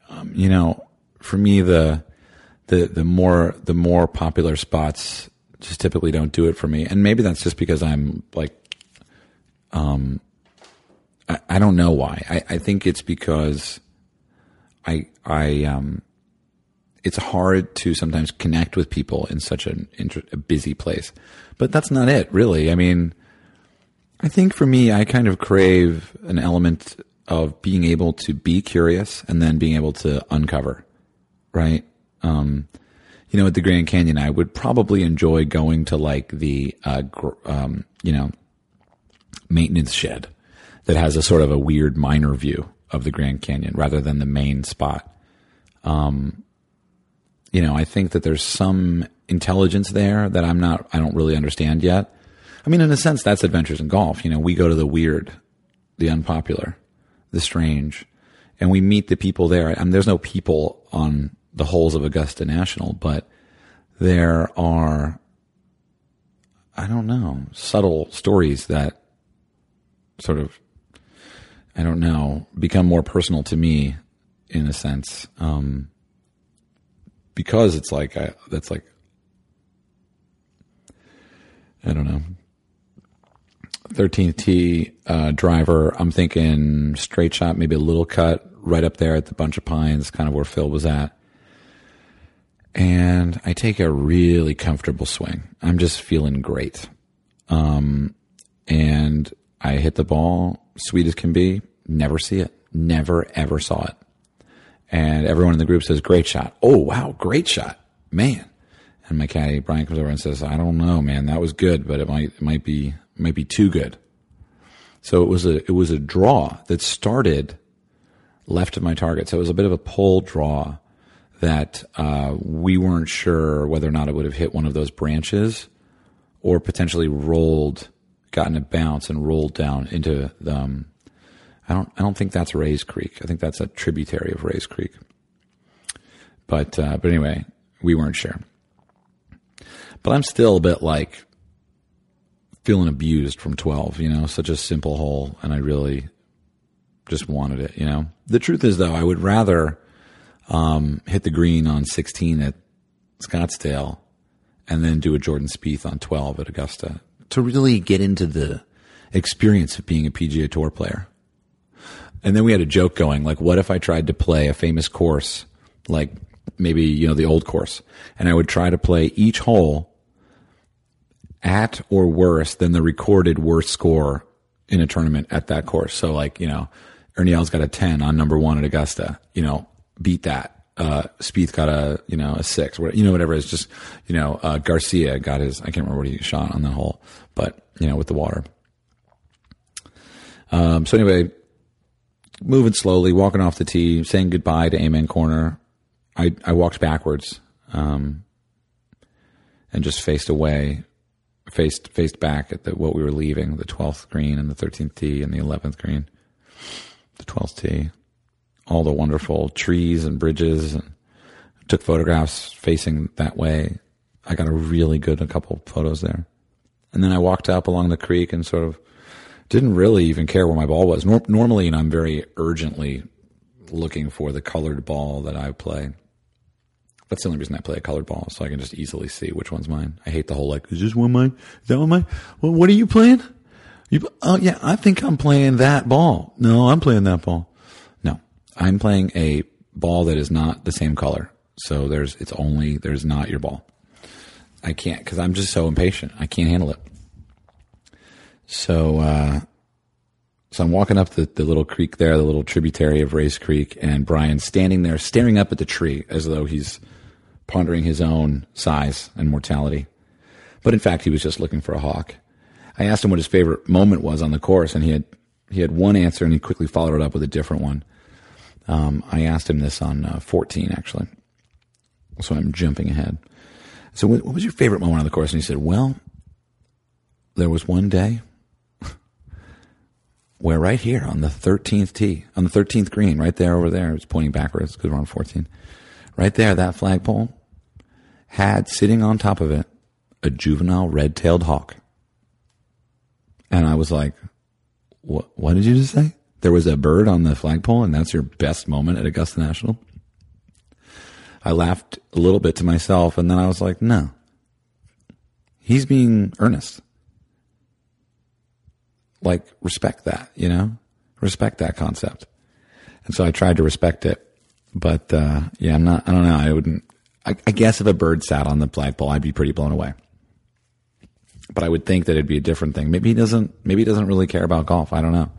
Um, you know, for me, the the the more the more popular spots just typically don't do it for me, and maybe that's just because I'm like, um, I, I don't know why. I, I think it's because I I um, it's hard to sometimes connect with people in such an, a busy place, but that's not it, really. I mean I think for me, I kind of crave an element of being able to be curious and then being able to uncover, right? Um, you know, at the Grand Canyon, I would probably enjoy going to like the, uh, gr- um, you know, maintenance shed that has a sort of a weird minor view of the Grand Canyon rather than the main spot. Um, you know, I think that there's some intelligence there that I'm not, I don't really understand yet. I mean, in a sense, that's adventures in golf. You know, we go to the weird, the unpopular, the strange, and we meet the people there. I mean, there's no people on the holes of Augusta National, but there are, I don't know, subtle stories that sort of, I don't know, become more personal to me in a sense. Um, because it's like, I, that's like, I don't know. 13th tee uh, driver. I'm thinking straight shot, maybe a little cut right up there at the bunch of pines, kind of where Phil was at. And I take a really comfortable swing. I'm just feeling great. Um, and I hit the ball, sweet as can be. Never see it. Never ever saw it. And everyone in the group says, "Great shot." Oh wow, great shot, man. And my caddy Brian comes over and says, "I don't know, man. That was good, but it might it might be maybe too good. So it was a it was a draw that started left of my target. So it was a bit of a pull draw that uh, we weren't sure whether or not it would have hit one of those branches or potentially rolled, gotten a bounce and rolled down into the. Um, I don't. I don't think that's Rae's Creek. I think that's a tributary of Rae's Creek. But uh, but anyway, we weren't sure. But I'm still a bit like, feeling abused from 12, you know, such a simple hole. And I really just wanted it, you know. The truth is, though, I would rather um, hit the green on 16 at Scottsdale and then do a Jordan Spieth on 12 at Augusta to really get into the experience of being a PGA Tour player. And then we had a joke going, like, what if I tried to play a famous course, like maybe, you know, the old course, and I would try to play each hole at or worse than the recorded worst score in a tournament at that course. So like, you know, Ernie Els got a 10 on number one at Augusta, you know, beat that. Uh, Spieth got a, you know, a six, you know, whatever it is. Just, you know, uh, Garcia got his, I can't remember what he shot on that hole, but, you know, with the water. Um, so anyway, moving slowly, walking off the tee, saying goodbye to Amen Corner. I, I walked backwards, um, and just faced away, faced, faced back at the, what we were leaving, the 12th green and the 13th tee and the 11th green, the 12th tee, all the wonderful trees and bridges and took photographs facing that way. I got a really good, a couple photos there. And then I walked up along the creek and sort of didn't really even care where my ball was. Nor- normally, and I'm very urgently looking for the colored ball that I play. That's the only reason I play a colored ball, so I can just easily see which one's mine. I hate the whole like, is this one mine? Is that one mine? Well, what are you playing? You, oh yeah, I think I'm playing that ball. No, I'm playing that ball. No, I'm playing a ball that is not the same color. So there's, it's only, there's not your ball. I can't, cause I'm just so impatient. I can't handle it. So, uh, so I'm walking up the, the little creek there, the little tributary of Rae's Creek, and Brian's standing there staring up at the tree as though he's pondering his own size and mortality. But in fact, he was just looking for a hawk. I asked him what his favorite moment was on the course, and he had he had one answer, and he quickly followed it up with a different one. Um, I asked him this on uh, 14, actually. So I'm jumping ahead. So, what, was your favorite moment on the course? And he said, "Well, there was one day where right here on the 13th tee, on the 13th green, right there over there, it's pointing backwards because we're on 14. Right there, that flagpole had sitting on top of it a juvenile red-tailed hawk. And I was like, what, what did you just say? There was a bird on the flagpole and that's your best moment at Augusta National? I laughed a little bit to myself and then I was like, no. He's being earnest like respect that, you know, respect that concept. And so I tried to respect it, but uh, yeah, I'm not. I don't know. I wouldn't. I, I guess if a bird sat on the flagpole, I'd be pretty blown away. But I would think that it'd be a different thing. Maybe he doesn't. Maybe he doesn't really care about golf. I don't know.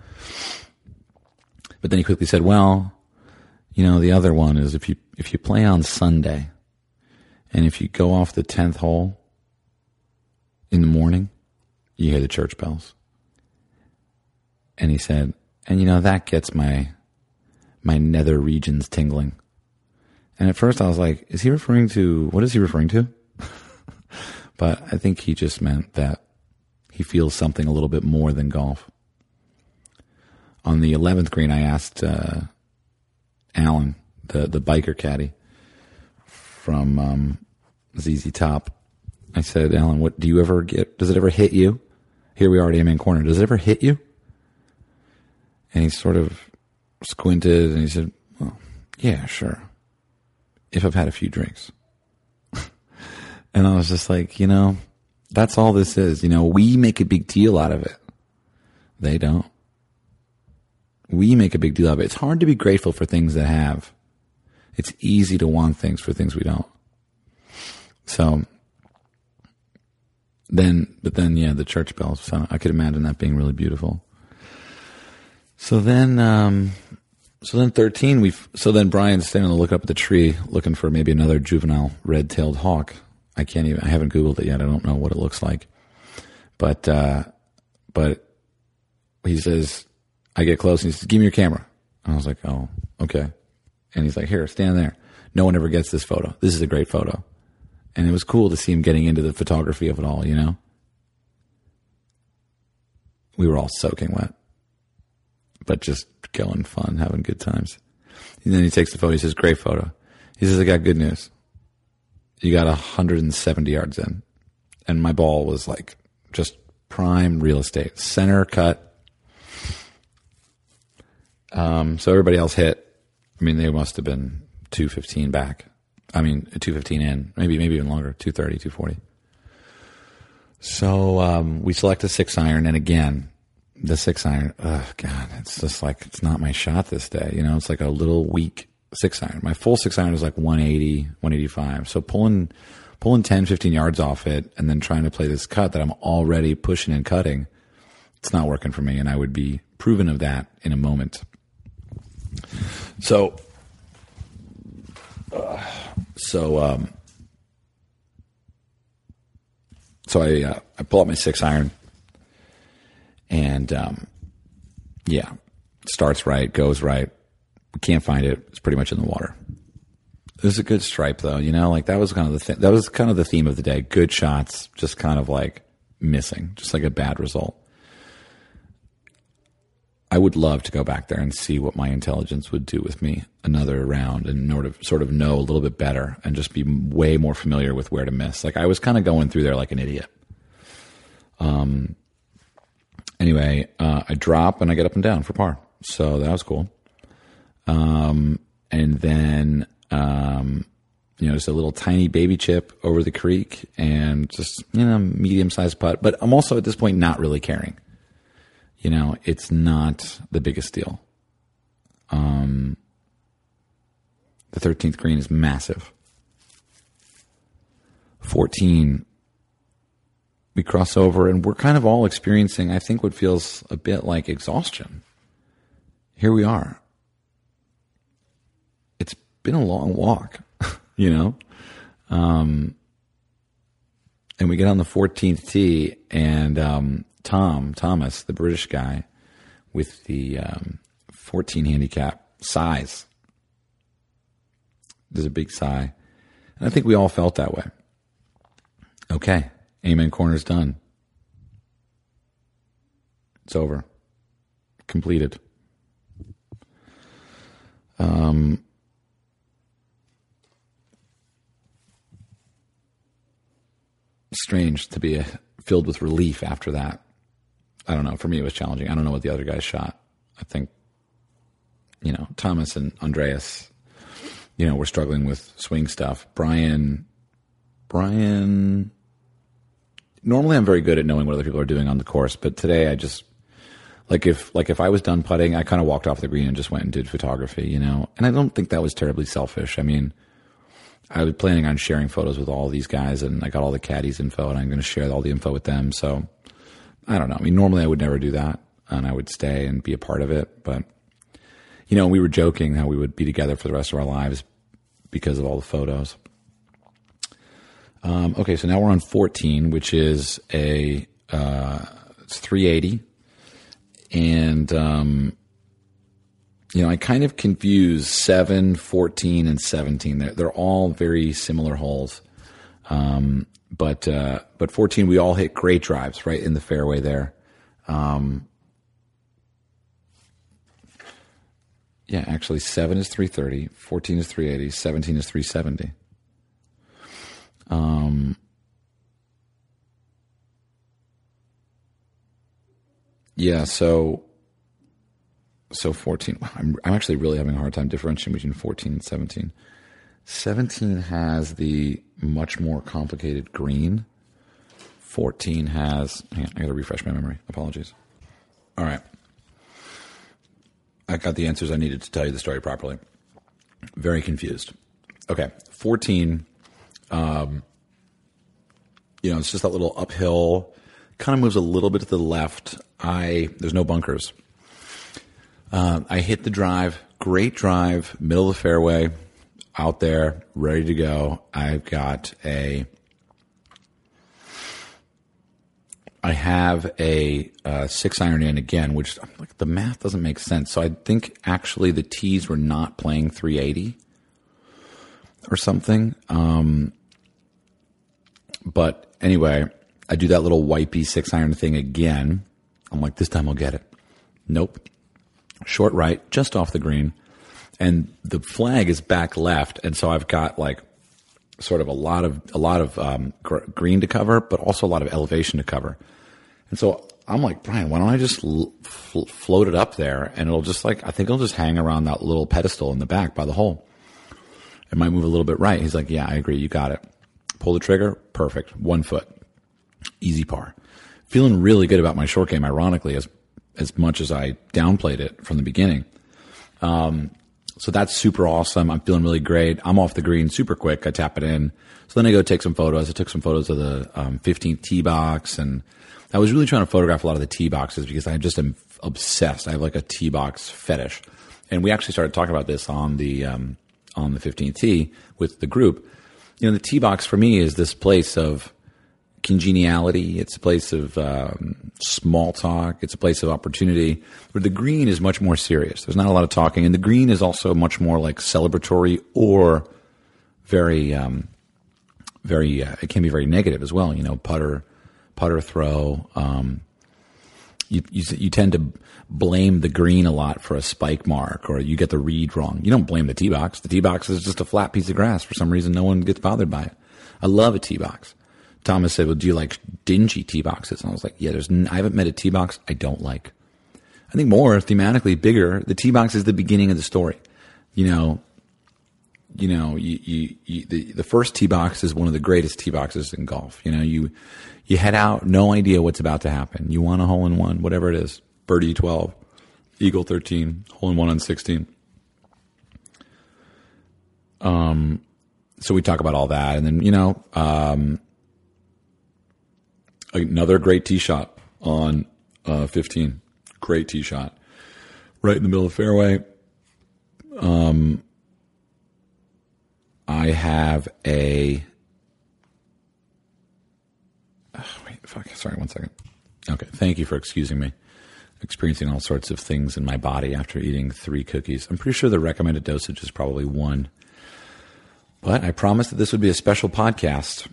But then he quickly said, "Well, you know, the other one is if you if you play on Sunday, and if you go off the tenth hole in the morning, you hear the church bells." And he said, and you know, that gets my, my nether regions tingling. And at first I was like, is he referring to, what is he referring to? but I think he just meant that he feels something a little bit more than golf. On the 11th green, I asked, uh, Alan, the, the biker caddy from, um, ZZ Top. I said, Alan, what do you ever get? Does it ever hit you? Here we are at Amen Corner. Does it ever hit you? And he sort of squinted and he said, Well, yeah, sure. If I've had a few drinks. and I was just like, you know, that's all this is. You know, we make a big deal out of it. They don't. We make a big deal of it. It's hard to be grateful for things that have. It's easy to want things for things we don't. So then, but then, yeah, the church bells. So I could imagine that being really beautiful. So then, um, so then 13, we so then Brian's standing on the look up at the tree looking for maybe another juvenile red tailed hawk. I can't even, I haven't Googled it yet. I don't know what it looks like. But, uh, but he says, I get close and he says, give me your camera. And I was like, oh, okay. And he's like, here, stand there. No one ever gets this photo. This is a great photo. And it was cool to see him getting into the photography of it all, you know? We were all soaking wet but just going fun, having good times. And then he takes the photo. He says, "Great photo." He says, "I got good news. You got 170 yards in, and my ball was like just prime real estate, center cut." Um, so everybody else hit. I mean, they must have been 215 back. I mean, 215 in, maybe maybe even longer, 230, 240. So um, we select a six iron, and again, the six iron, oh God, it's just like, it's not my shot this day. You know, it's like a little weak six iron. My full six iron is like 180, 185. So pulling, pulling 10, 15 yards off it and then trying to play this cut that I'm already pushing and cutting It's not working for me, and I would be proven of that in a moment. So, uh, so, um, so I uh, I pull out my six iron, and um, yeah, starts right, goes right. Can't find it. It's pretty much in the water. It was a good stripe, though. You know, like that was kind of the th- that was kind of the theme of the day. Good shots, just kind of like missing, just like a bad result. I would love to go back there and see what my intelligence would do with me another round and sort of sort of know a little bit better and just be way more familiar with where to miss. Like I was kind of going through there like an idiot. Um. Anyway, uh, I drop and I get up and down for par, so that was cool. Um, and then um, you know, just a little tiny baby chip over the creek and just you know medium sized putt. But I'm also at this point not really caring you know, it's not the biggest deal. Um, the 13th green is massive. 14, we cross over and we're kind of all experiencing, I think, what feels a bit like exhaustion. Here we are. It's been a long walk, you know? Um, and we get on the 14th tee and, um, Tom Thomas, the British guy with the um, 14 handicap size. There's a big sigh. And I think we all felt that way. Okay, Amen Corner's done. It's over. Completed. Um, strange to be filled with relief after that. I don't know. For me, it was challenging. I don't know what the other guys shot. I think, you know, Thomas and Andreas, you know, were struggling with swing stuff. Brian, Brian, normally I'm very good at knowing what other people are doing on the course, but today I just, like if, like if I was done putting, I kind of walked off the green and just went and did photography, you know, and I don't think that was terribly selfish. I mean, I was planning on sharing photos with all these guys and I got all the caddies info and I'm going to share all the info with them. So, I don't know. I mean, normally I would never do that, and I would stay and be a part of it. But you know, we were joking how we would be together for the rest of our lives because of all the photos. Um, okay, so now we're on 14, which is a uh, it's 380, and um, you know, I kind of confuse 7, 14, and 17. They're, they're all very similar holes. Um, but uh, but 14, we all hit great drives right in the fairway there. Um, yeah, actually, seven is 330, 14 is 380, 17 is 370. Um, yeah, so so 14. I'm, I'm actually really having a hard time differentiating between 14 and 17. 17 has the much more complicated green. 14 has, on, I got to refresh my memory. Apologies. All right. I got the answers I needed to tell you the story properly. Very confused. Okay. 14, um, you know, it's just that little uphill, kind of moves a little bit to the left. I, there's no bunkers. Uh, I hit the drive, great drive, middle of the fairway out there, ready to go. I've got a. I have a uh, six iron in again, which like the math doesn't make sense. So I think actually the tees were not playing 380 or something. Um, but anyway, I do that little wipey six iron thing again. I'm like, this time I'll get it. Nope. Short right, just off the green and the flag is back left, and so I've got like sort of a lot of a lot of um, gr- green to cover, but also a lot of elevation to cover. And so I'm like, Brian, why don't I just l- f- float it up there, and it'll just like I think it'll just hang around that little pedestal in the back by the hole. It might move a little bit right. He's like, Yeah, I agree. You got it. Pull the trigger. Perfect. One foot. Easy par. Feeling really good about my short game. Ironically, as as much as I downplayed it from the beginning. Um, so that's super awesome. I'm feeling really great. I'm off the green super quick. I tap it in. So then I go take some photos. I took some photos of the um, 15th tee box, and I was really trying to photograph a lot of the tee boxes because I just am obsessed. I have like a tee box fetish, and we actually started talking about this on the um, on the 15th tee with the group. You know, the tee box for me is this place of congeniality. It's a place of um, small talk. It's a place of opportunity. Where the green is much more serious. There's not a lot of talking, and the green is also much more like celebratory or very, um, very. Uh, it can be very negative as well. You know, putter, putter throw. Um, you, you you tend to blame the green a lot for a spike mark, or you get the read wrong. You don't blame the tee box. The tee box is just a flat piece of grass. For some reason, no one gets bothered by it. I love a tee box. Thomas said, "Well, do you like dingy tee boxes?" And I was like, "Yeah, there's. N- I haven't met a tee box I don't like. I think more thematically bigger. The tee box is the beginning of the story. You know, you know, you, you, you, the the first tee box is one of the greatest tee boxes in golf. You know, you you head out, no idea what's about to happen. You want a hole in one, whatever it is, birdie twelve, eagle thirteen, hole in one on sixteen. Um, so we talk about all that, and then you know, um, another great tee shot on uh, 15. Great tee shot. Right in the middle of the fairway. Um, I have a. Oh, wait, fuck. Sorry, one second. Okay, thank you for excusing me. Experiencing all sorts of things in my body after eating three cookies. I'm pretty sure the recommended dosage is probably one. But I promised that this would be a special podcast.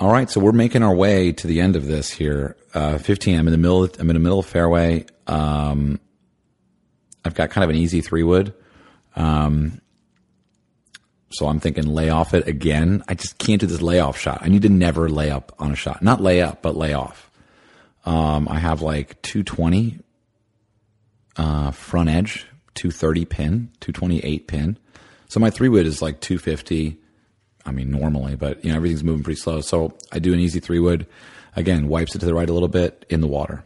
All right, so we're making our way to the end of this here. Uh, 15. I'm in the middle. I'm in the middle of fairway. Um, I've got kind of an easy three wood. Um, so I'm thinking lay off it again. I just can't do this layoff shot. I need to never lay up on a shot. Not lay up, but lay off. Um, I have like 220 uh, front edge, 230 pin, 228 pin. So my three wood is like 250. I mean, normally, but you know, everything's moving pretty slow. So I do an easy three wood. Again, wipes it to the right a little bit in the water.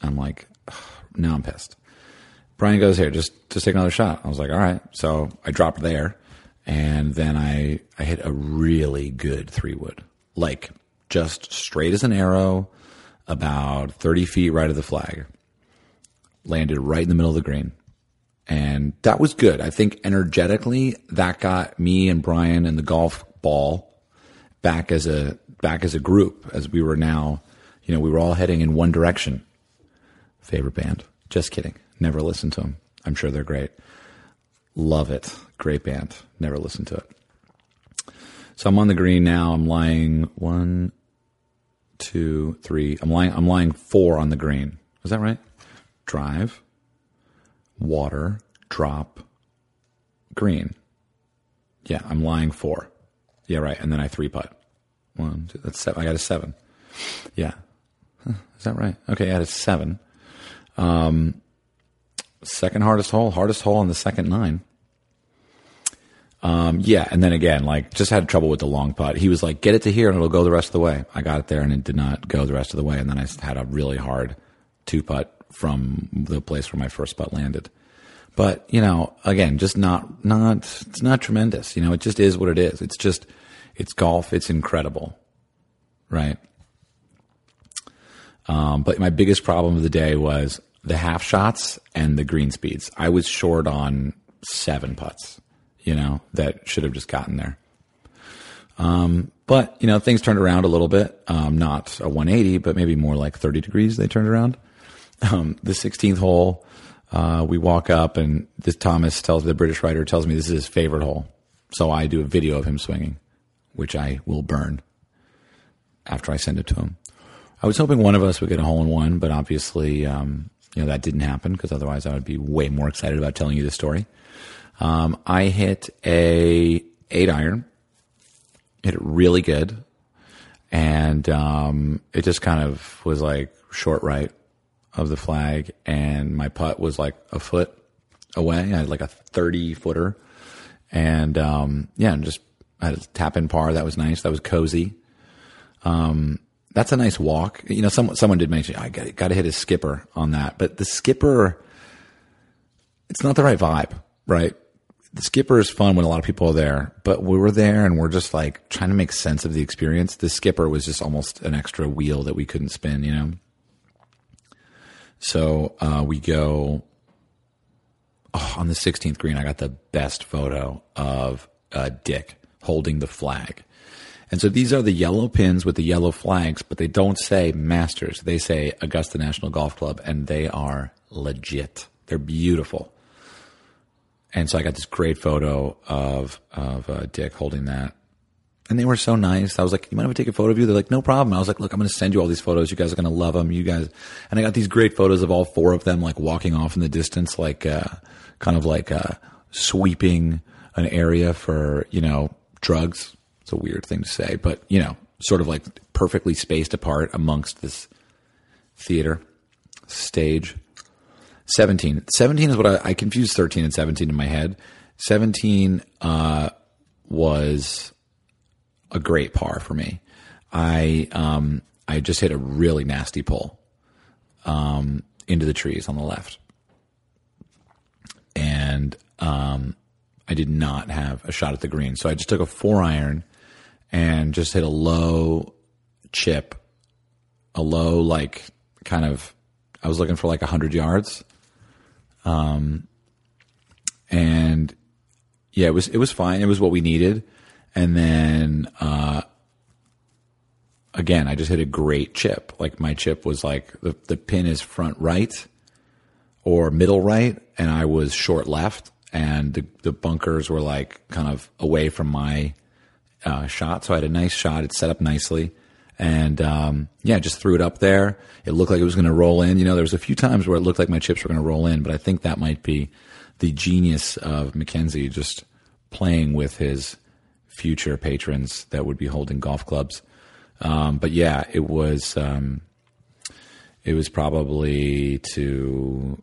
I'm like, now I'm pissed. Brian goes here, just just take another shot. I was like, all right. So I dropped there, and then I I hit a really good three wood, like just straight as an arrow, about thirty feet right of the flag. Landed right in the middle of the green and that was good. I think energetically that got me and Brian and the golf ball back as a back as a group as we were now, you know, we were all heading in one direction. Favorite band? Just kidding. Never listened to them. I'm sure they're great. Love it. Great band. Never listened to it. So I'm on the green now. I'm lying one, two, three. I'm lying. I'm lying four on the green. Is that right? Drive water, drop, green. Yeah, I'm lying four. Yeah, right. And then I three putt. One, two, that's seven. I got a seven. Yeah. Huh, is that right? Okay, I had a seven. Um, second hardest hole, hardest hole on the second nine. Um, yeah, and then again, like just had trouble with the long putt. He was like, "Get it to here, and it'll go the rest of the way." I got it there, and it did not go the rest of the way. And then I had a really hard two putt from the place where my first putt landed. But you know, again, just not not it's not tremendous. You know, it just is what it is. It's just it's golf. It's incredible, right? Um, but my biggest problem of the day was the half shots and the green speeds. I was short on seven putts, you know, that should have just gotten there. Um, but you know, things turned around a little bit. Um, not a 180, but maybe more like 30 degrees. They turned around. Um, the 16th hole, uh, we walk up and this Thomas tells the British writer tells me this is his favorite hole. So I do a video of him swinging, which I will burn after I send it to him. I was hoping one of us would get a hole in one, but obviously, um, you know, that didn't happen because otherwise I would be way more excited about telling you the story. Um, I hit a eight iron, hit it really good, and um, it just kind of was like short right of the flag, and my putt was like a foot away. I had like a thirty footer, and um, yeah, and just I had a tap in par. That was nice. That was cozy. Um, that's a nice walk. You know, someone someone did mention I got got to hit a skipper on that, but the skipper, it's not the right vibe, right? The skipper is fun when a lot of people are there, but we were there and we're just like trying to make sense of the experience. The skipper was just almost an extra wheel that we couldn't spin, you know? So uh, we go oh, on the 16th green. I got the best photo of uh, Dick holding the flag. And so these are the yellow pins with the yellow flags, but they don't say Masters. They say Augusta National Golf Club, and they are legit. They're beautiful. And so I got this great photo of of uh, Dick holding that, and they were so nice. I was like, "You mind if I take a photo of you?" They're like, "No problem." I was like, "Look, I'm going to send you all these photos. You guys are going to love them. You guys." And I got these great photos of all four of them, like walking off in the distance, like uh, kind of like uh, sweeping an area for you know drugs. It's a weird thing to say, but you know, sort of like perfectly spaced apart amongst this theater stage. 17. 17 is what I, I confused 13 and 17 in my head. 17 uh, was a great par for me. I um, I just hit a really nasty pull um, into the trees on the left, and um, I did not have a shot at the green. So I just took a four iron and just hit a low chip, a low like kind of. I was looking for like hundred yards, um, and yeah, it was it was fine. It was what we needed, and then uh, again, I just hit a great chip. Like my chip was like the the pin is front right or middle right, and I was short left, and the the bunkers were like kind of away from my uh, shot. So I had a nice shot. It set up nicely. And um, yeah, just threw it up there. It looked like it was going to roll in. You know, there was a few times where it looked like my chips were going to roll in, but I think that might be the genius of MacKenzie just playing with his future patrons that would be holding golf clubs. Um, but yeah, it was um, it was probably to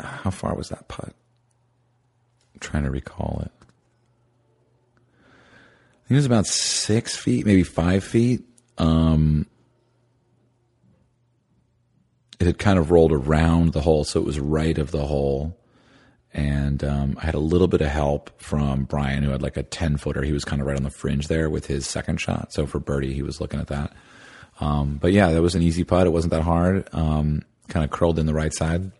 how far was that putt? I'm trying to recall it. It was about six feet, maybe five feet. Um, it had kind of rolled around the hole, so it was right of the hole. And um, I had a little bit of help from Brian, who had like a 10 footer. He was kind of right on the fringe there with his second shot. So for birdie, he was looking at that. Um, but yeah, that was an easy putt. It wasn't that hard. Um, kind of curled in the right side.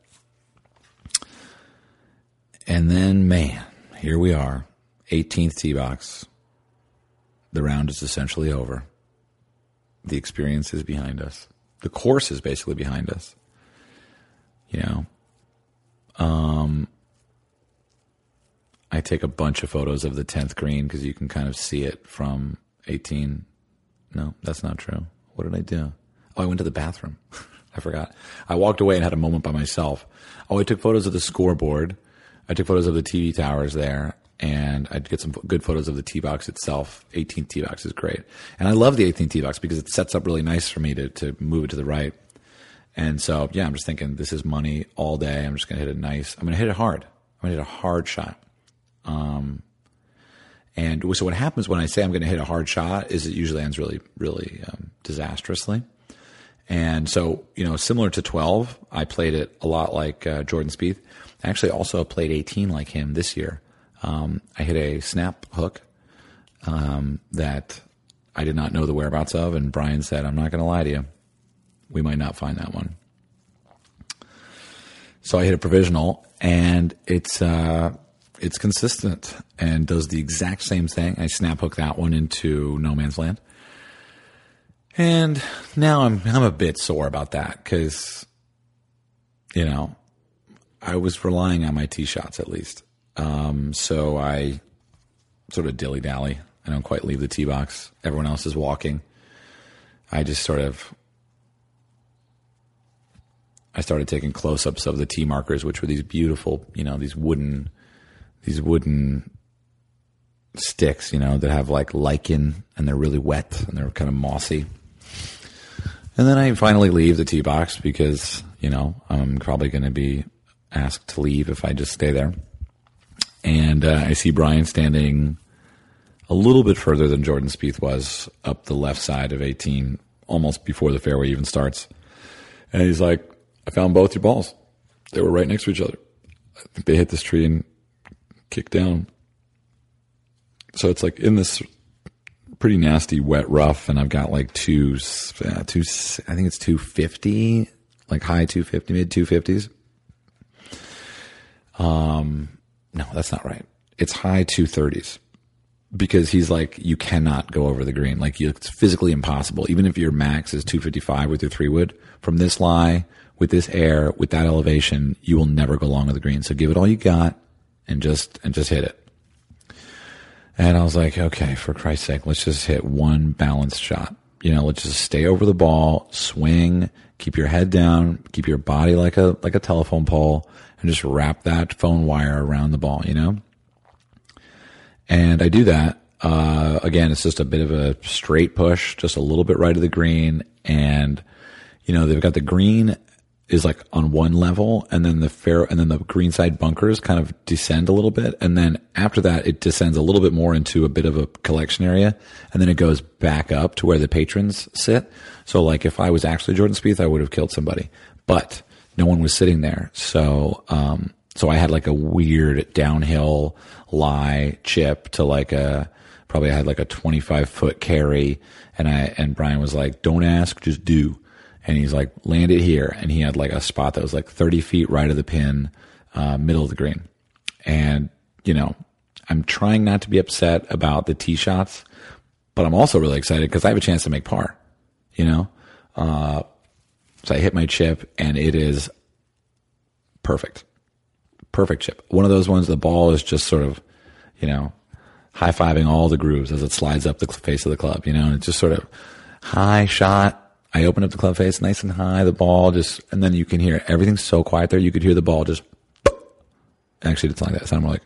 And then, man, here we are, 18th tee box. The round is essentially over. The experience is behind us. The course is basically behind us. You know, um, I take a bunch of photos of the 10th green because you can kind of see it from 18. No, that's not true. What did I do? Oh, I went to the bathroom. I forgot. I walked away and had a moment by myself. Oh, I took photos of the scoreboard. I took photos of the TV towers there, and I'd get some good photos of the tee box itself. 18th tee box is great, and I love the 18th tee box because it sets up really nice for me to to move it to the right. And so, yeah, I'm just thinking this is money all day. I'm just gonna hit it nice. I'm gonna hit it hard. I'm gonna hit a hard shot. Um, and so what happens when I say I'm going to hit a hard shot is it usually ends really, really um, disastrously. And so, you know, similar to 12, I played it a lot like uh, Jordan Spieth. I actually also played 18 like him this year. Um, I hit a snap hook um, that I did not know the whereabouts of, and Brian said, "I'm not going to lie to you, we might not find that one." So I hit a provisional, and it's uh, it's consistent and does the exact same thing. I snap hook that one into no man's land. And now I'm I'm a bit sore about that because you know I was relying on my tee shots at least. Um, so I sort of dilly dally. I don't quite leave the tee box. Everyone else is walking. I just sort of I started taking close ups of the tee markers, which were these beautiful, you know, these wooden these wooden sticks, you know, that have like lichen and they're really wet and they're kind of mossy. And then I finally leave the tee box because, you know, I'm probably going to be asked to leave if I just stay there. And uh, I see Brian standing a little bit further than Jordan Spieth was up the left side of 18, almost before the fairway even starts. And he's like, I found both your balls. They were right next to each other. I think they hit this tree and kicked down. So it's like in this pretty nasty wet rough, and I've got like two, uh, two. I think it's two fifty, like high two fifty, mid two fifties. Um, no, that's not right. It's high two thirties because he's like, you cannot go over the green. Like it's physically impossible. Even if your max is 255 with your three wood from this lie, with this air, with that elevation, you will never go long of the green. So give it all you got and just, and just hit it. And I was like, okay, for Christ's sake, let's just hit one balanced shot. You know, let's just stay over the ball, swing, keep your head down, keep your body like a, like a telephone pole and just wrap that phone wire around the ball, you know? And I do that. Uh, again, it's just a bit of a straight push, just a little bit right of the green. And, you know, they've got the green is like on one level and then the fair and then the green side bunkers kind of descend a little bit and then after that it descends a little bit more into a bit of a collection area and then it goes back up to where the patrons sit. So like if i was actually jordan Spieth, i would have killed somebody but no one was sitting there. So um so i had like a weird downhill lie chip to like a probably i had like a 25 foot carry and i and brian was like don't ask just do and he's like, land it here. And he had like a spot that was like 30 feet right of the pin, uh, middle of the green. And, you know, I'm trying not to be upset about the tee shots, but I'm also really excited because I have a chance to make par, you know? Uh, so I hit my chip and it is perfect. Perfect chip. One of those ones, the ball is just sort of, you know, high fiving all the grooves as it slides up the face of the club, you know, and it's just sort of high shot, I open up the club face nice and high, the ball just, and then you can hear everything's so quiet there. You could hear the ball just, actually, it's like that. It sounded more like,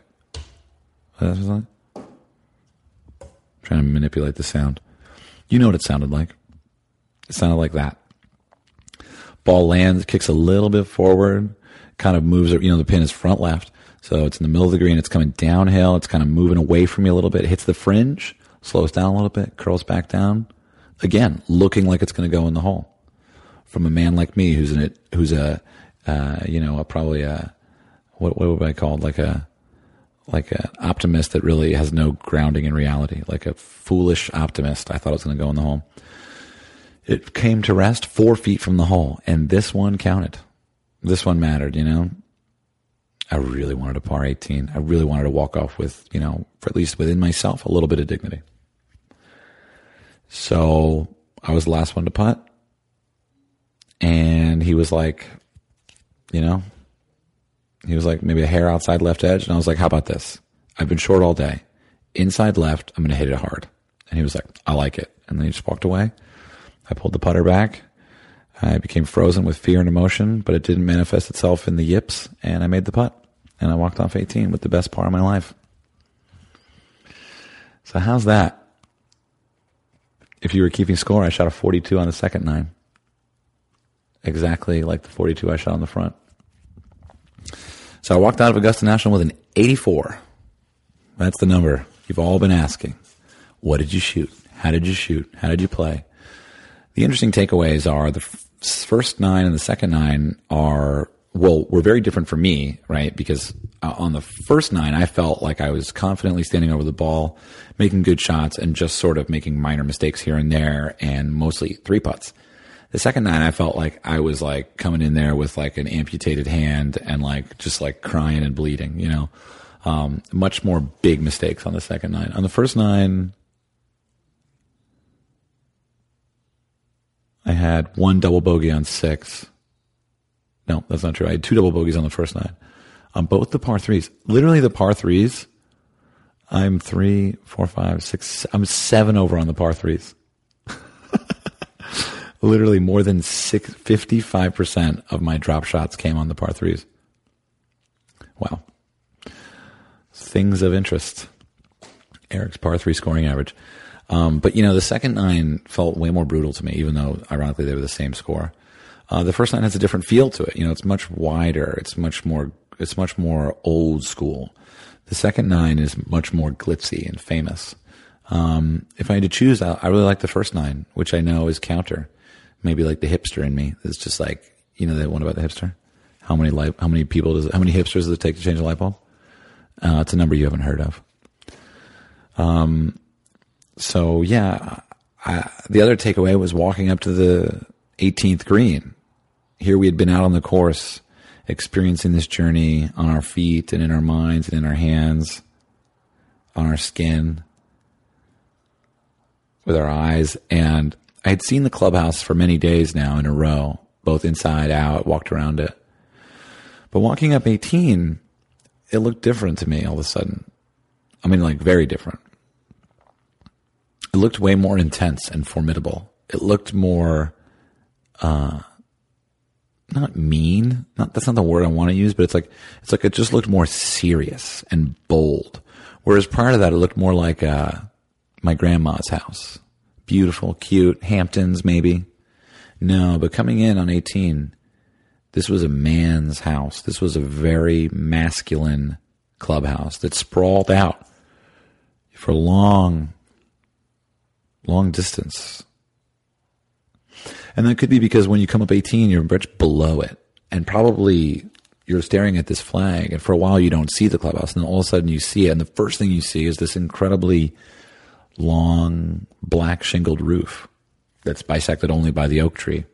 what like? Trying to manipulate the sound. You know what it sounded like. It sounded like that. Ball lands, kicks a little bit forward, kind of moves, you know, the pin is front left. So it's in the middle of the green. It's coming downhill. It's kind of moving away from me a little bit. It hits the fringe, slows down a little bit, curls back down again, looking like it's going to go in the hole. From a man like me, who's in it, who's a, uh, you know, a, probably a, what, what would I call it? Like a, like an optimist that really has no grounding in reality, like a foolish optimist. I thought it was going to go in the hole. It came to rest four feet from the hole, and this one counted. This one mattered, you know. I really wanted a par 18. I really wanted to walk off with, you know, for at least within myself, a little bit of dignity. So I was the last one to putt. And he was like, you know, he was like maybe a hair outside left edge. And I was like, how about this? I've been short all day. Inside left, I'm going to hit it hard. And he was like, I like it. And then he just walked away. I pulled the putter back. I became frozen with fear and emotion, but it didn't manifest itself in the yips. And I made the putt. And I walked off 18 with the best par of my life. So how's that? If you were keeping score, I shot a 42 on the second nine. Exactly like the 42 I shot on the front. So I walked out of Augusta National with an 84. That's the number you've all been asking. What did you shoot? How did you shoot? How did you play? The interesting takeaways are the first nine and the second nine are well, were very different for me, right? Because uh, on the first nine, I felt like I was confidently standing over the ball, making good shots, and just sort of making minor mistakes here and there, and mostly three putts. The second nine, I felt like I was like coming in there with like an amputated hand and like just like crying and bleeding, you know. Um, much more big mistakes on the second nine. On the first nine, I had one double bogey on six no, that's not true. I had two double bogeys on the first nine. On both the par threes, literally the par threes, I'm three, four, five, six, I'm seven over on the par threes. literally more than six, 55% of my drop shots came on the par threes. Wow. Things of interest. Erik's par three scoring average. Um, but you know, the second nine felt way more brutal to me, even though ironically they were the same score. Uh, the first nine has a different feel to it. You know, it's much wider. It's much more. It's much more old school. The second nine is much more glitzy and famous. Um, if I had to choose, I, I, really like the first nine, which I know is counter. Maybe like the hipster in me is just like, You know that one about the hipster. How many light, how many people does how many hipsters does it take to change a light bulb? Uh, it's a number you haven't heard of. Um, so yeah, I, the other takeaway was walking up to the 18th green. Here we had been out on the course, experiencing this journey on our feet and in our minds and in our hands, on our skin, with our eyes. And I had seen the clubhouse for many days now in a row, both inside out, walked around it. But walking up 18, it looked different to me all of a sudden. I mean, like very different. It looked way more intense and formidable. It looked more, uh, not mean. Not that's not the word I want to use, but it's like it's like it just looked more serious and bold. Whereas prior to that, it looked more like uh, my grandma's house, beautiful, cute, Hamptons maybe. No, but coming in on 18, this was a man's house. This was a very masculine clubhouse that sprawled out for long, long distance. And that could be because when you come up 18, you're much below it. And probably you're staring at this flag, and for a while you don't see the clubhouse, and then all of a sudden you see it, and the first thing you see is this incredibly long black shingled roof that's bisected only by the oak tree.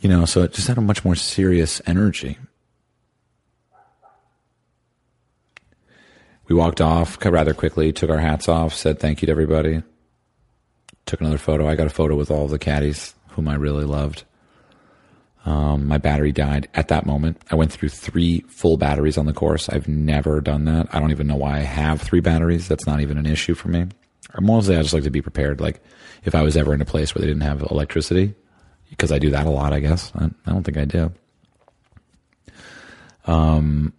You know, so it just had a much more serious energy. We walked off rather quickly, took our hats off, said thank you to everybody, took another photo. I got a photo with all the caddies whom I really loved. Um, my battery died at that moment. I went through three full batteries on the course. I've never done that. I don't even know why I have three batteries. That's not even an issue for me. Or mostly, I just like to be prepared. Like if I was ever in a place where they didn't have electricity, because I do that a lot. I guess I, I don't think I do. Um.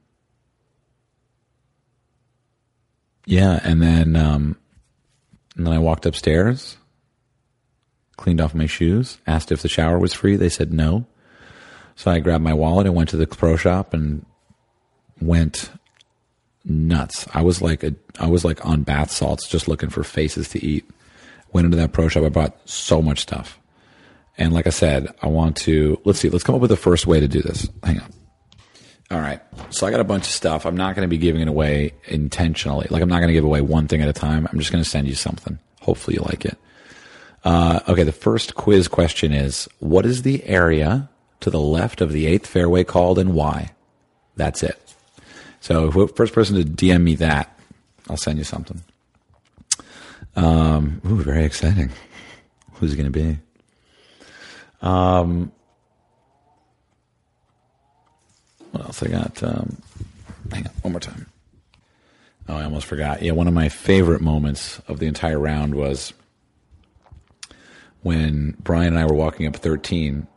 Yeah, and then um, and then I walked upstairs, cleaned off my shoes, asked if the shower was free. They said no. So I grabbed my wallet and went to the pro shop and went nuts. I was like a, I was like on bath salts, just looking for faces to eat. Went into that pro shop. I bought so much stuff. And like I said, I want to, let's see, let's come up with the first way to do this. Hang on. All right. So I got a bunch of stuff. I'm not going to be giving it away intentionally. Like I'm not going to give away one thing at a time. I'm just going to send you something. Hopefully you like it. Uh, okay. The first quiz question is, what is the area to the left of the eighth fairway called and why? That's it. So first person to DM me that, I'll send you something. Um, ooh, very exciting. Who's going to be? Um, what else I got? Um, hang on, one more time. Oh, I almost forgot. Yeah, one of my favorite moments of the entire round was when Brian and I were walking up 13.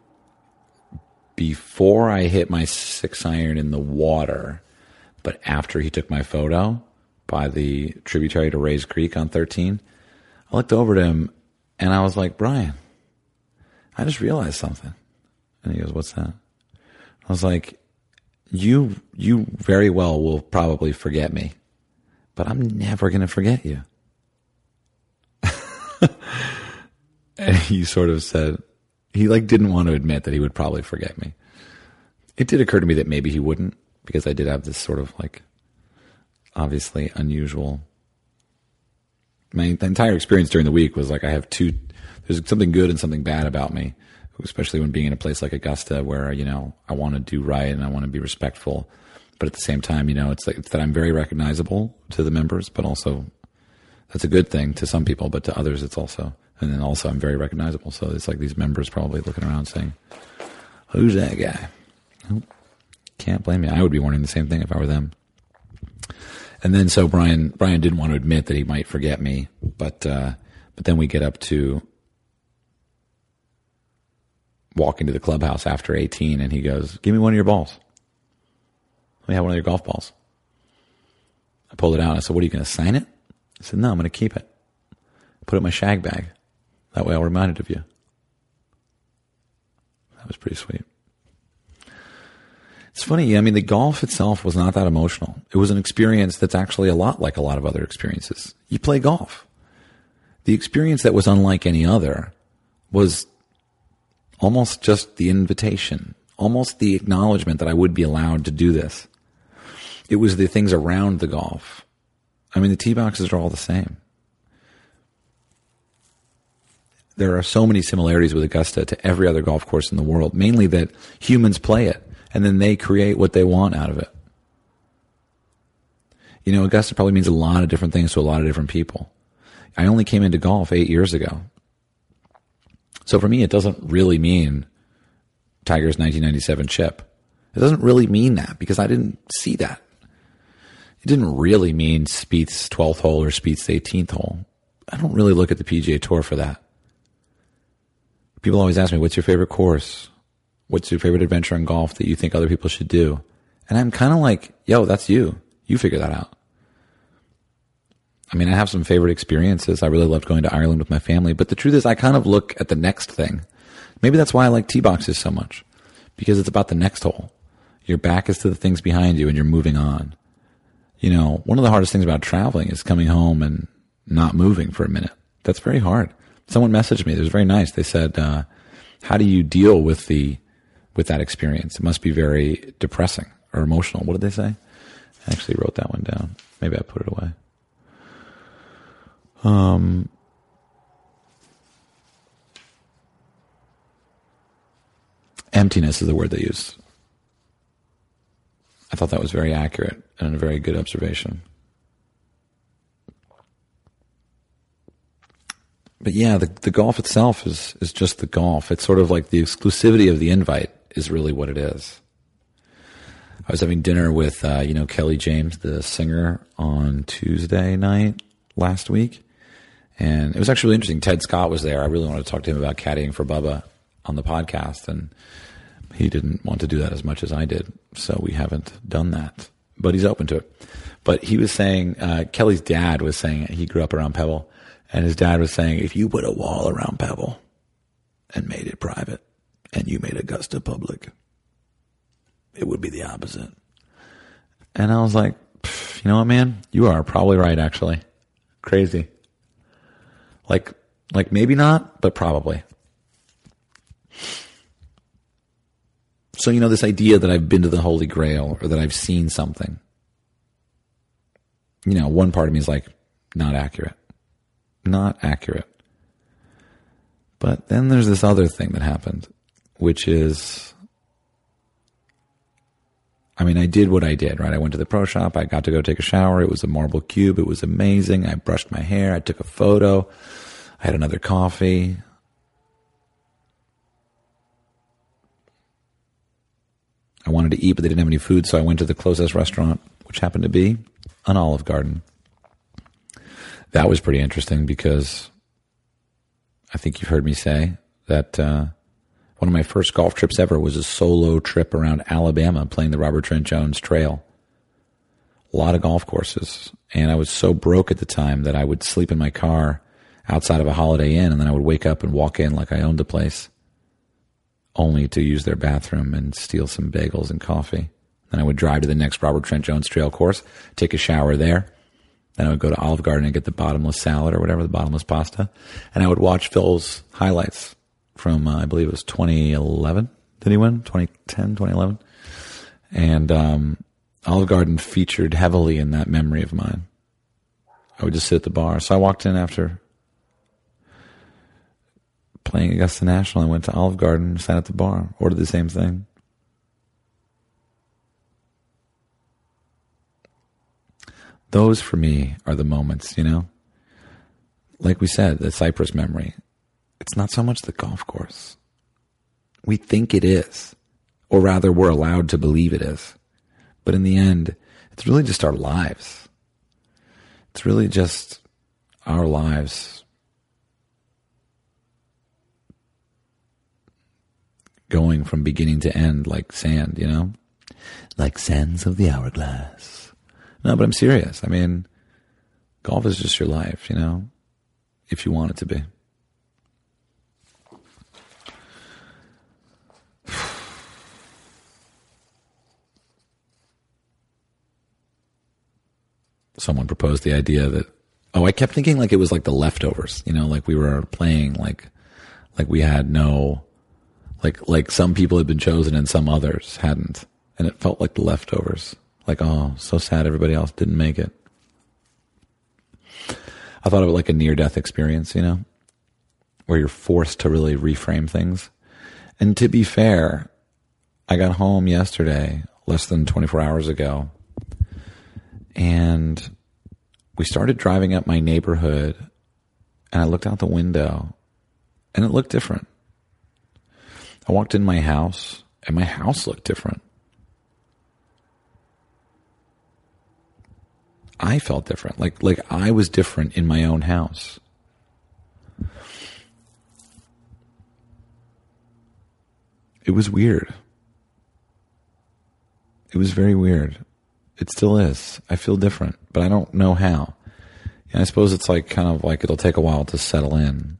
Before I hit my six iron in the water, but after he took my photo by the tributary to Rae's Creek on 13, I looked over to him and I was like, Brian, I just realized something. And he goes, What's that? I was like, You you very well will probably forget me, but I'm never gonna forget you. and he sort of said he like didn't want to admit that he would probably forget me. It did occur to me that maybe he wouldn't, because I did have this sort of like obviously unusual my entire experience during the week was like I have two there's something good and something bad about me, especially when being in a place like Augusta where, you know, I want to do right and I want to be respectful. But at the same time, you know, it's like it's that I'm very recognizable to the members, but also that's a good thing to some people, but to others it's also and then also I'm very recognizable. So it's like these members probably looking around saying, Who's that guy? can't blame me. I would be wondering the same thing if I were them. And then so Brian Brian didn't want to admit that he might forget me, but uh, but then we get up to walk into the clubhouse after 18 and he goes, Give me one of your balls. Let me have one of your golf balls. I pulled it out. I said, What are you going to sign it? I said, No, I'm going to keep it. Put it in my shag bag. That way I'll remind it of you. That was pretty sweet. It's funny. I mean, the golf itself was not that emotional. It was an experience that's actually a lot like a lot of other experiences. You play golf. The experience that was unlike any other was almost just the invitation, almost the acknowledgement that I would be allowed to do this. It was the things around the golf. I mean, the tee boxes are all the same. There are so many similarities with Augusta to every other golf course in the world, mainly that humans play it and then they create what they want out of it. You know, Augusta probably means a lot of different things to a lot of different people. I only came into golf eight years ago. So for me, it doesn't really mean Tiger's 1997 chip. It doesn't really mean that because I didn't see that. It didn't really mean Spieth's 12th hole or Spieth's 18th hole. I don't really look at the PGA Tour for that. People always ask me, what's your favorite course? What's your favorite adventure in golf that you think other people should do? And I'm kind of like, yo, that's you. You figure that out. I mean, I have some favorite experiences. I really loved going to Ireland with my family, but the truth is I kind of look at the next thing. Maybe that's why I like tee boxes so much because it's about the next hole. Your back is to the things behind you and you're moving on. You know, one of the hardest things about traveling is coming home and not moving for a minute. That's very hard. Someone messaged me. It was very nice. They said, uh, how do you deal with the, with that experience? It must be very depressing or emotional. What did they say? I actually wrote that one down. Maybe I put it away. Um, emptiness is the word they use. I thought that was very accurate and a very good observation. But yeah, the, the golf itself is, is just the golf. It's sort of like the exclusivity of the invite is really what it is. I was having dinner with, uh, you know, Kelly James, the singer, on Tuesday night last week. And it was actually really interesting. Ted Scott was there. I really wanted to talk to him about caddying for Bubba on the podcast. And he didn't want to do that as much as I did. So we haven't done that. But he's open to it. But he was saying, uh, Kelly's dad was saying he grew up around Pebble. And his dad was saying, if you put a wall around Pebble and made it private and you made Augusta public, it would be the opposite. And I was like, you know what, man? You are probably right, actually. Crazy. Like, like maybe not, but probably. So, you know, this idea that I've been to the Holy Grail or that I've seen something, you know, one part of me is like, not accurate. Not accurate. But then there's this other thing that happened, which is I mean, I did what I did, right? I went to the pro shop. I got to go take a shower. It was a marble cube. It was amazing. I brushed my hair. I took a photo. I had another coffee. I wanted to eat, but they didn't have any food, so I went to the closest restaurant, which happened to be an Olive Garden. That was pretty interesting because I think you've heard me say that uh, one of my first golf trips ever was a solo trip around Alabama playing the Robert Trent Jones Trail. A lot of golf courses. And I was so broke at the time that I would sleep in my car outside of a Holiday Inn and then I would wake up and walk in like I owned the place, only to use their bathroom and steal some bagels and coffee. Then I would drive to the next Robert Trent Jones Trail course, take a shower there. Then I would go to Olive Garden and get the bottomless salad or whatever, the bottomless pasta. And I would watch Phil's highlights from, uh, I believe it was 2011. Did he win? 2010, 2011? And um, Olive Garden featured heavily in that memory of mine. I would just sit at the bar. So I walked in after playing Augusta National. I went to Olive Garden, sat at the bar, ordered the same thing. Those for me are the moments, you know? Like we said, the Cypress memory. It's not so much the golf course. We think it is, or rather, we're allowed to believe it is. But in the end, it's really just our lives. It's really just our lives going from beginning to end like sand, you know? Like sands of the hourglass. No, but I'm serious. I mean, golf is just your life, you know? If you want it to be. someone proposed the idea that oh i kept thinking like it was like the leftovers you know like we were playing like like we had no Like like some people had been chosen and some others hadn't, and it felt like the leftovers. Like oh, so sad everybody else didn't make it. I thought of it like a near death experience, you know, where you're forced to really reframe things. And to be fair, I got home yesterday, less than 24 hours ago, and we started driving up my neighborhood, and I looked out the window, and it looked different. I walked in my house, and my house looked different. I felt different. Like like I was different in my own house. It was weird. It was very weird. It still is. I feel different, but I don't know how. And I suppose it's like kind of like it'll take a while to settle in.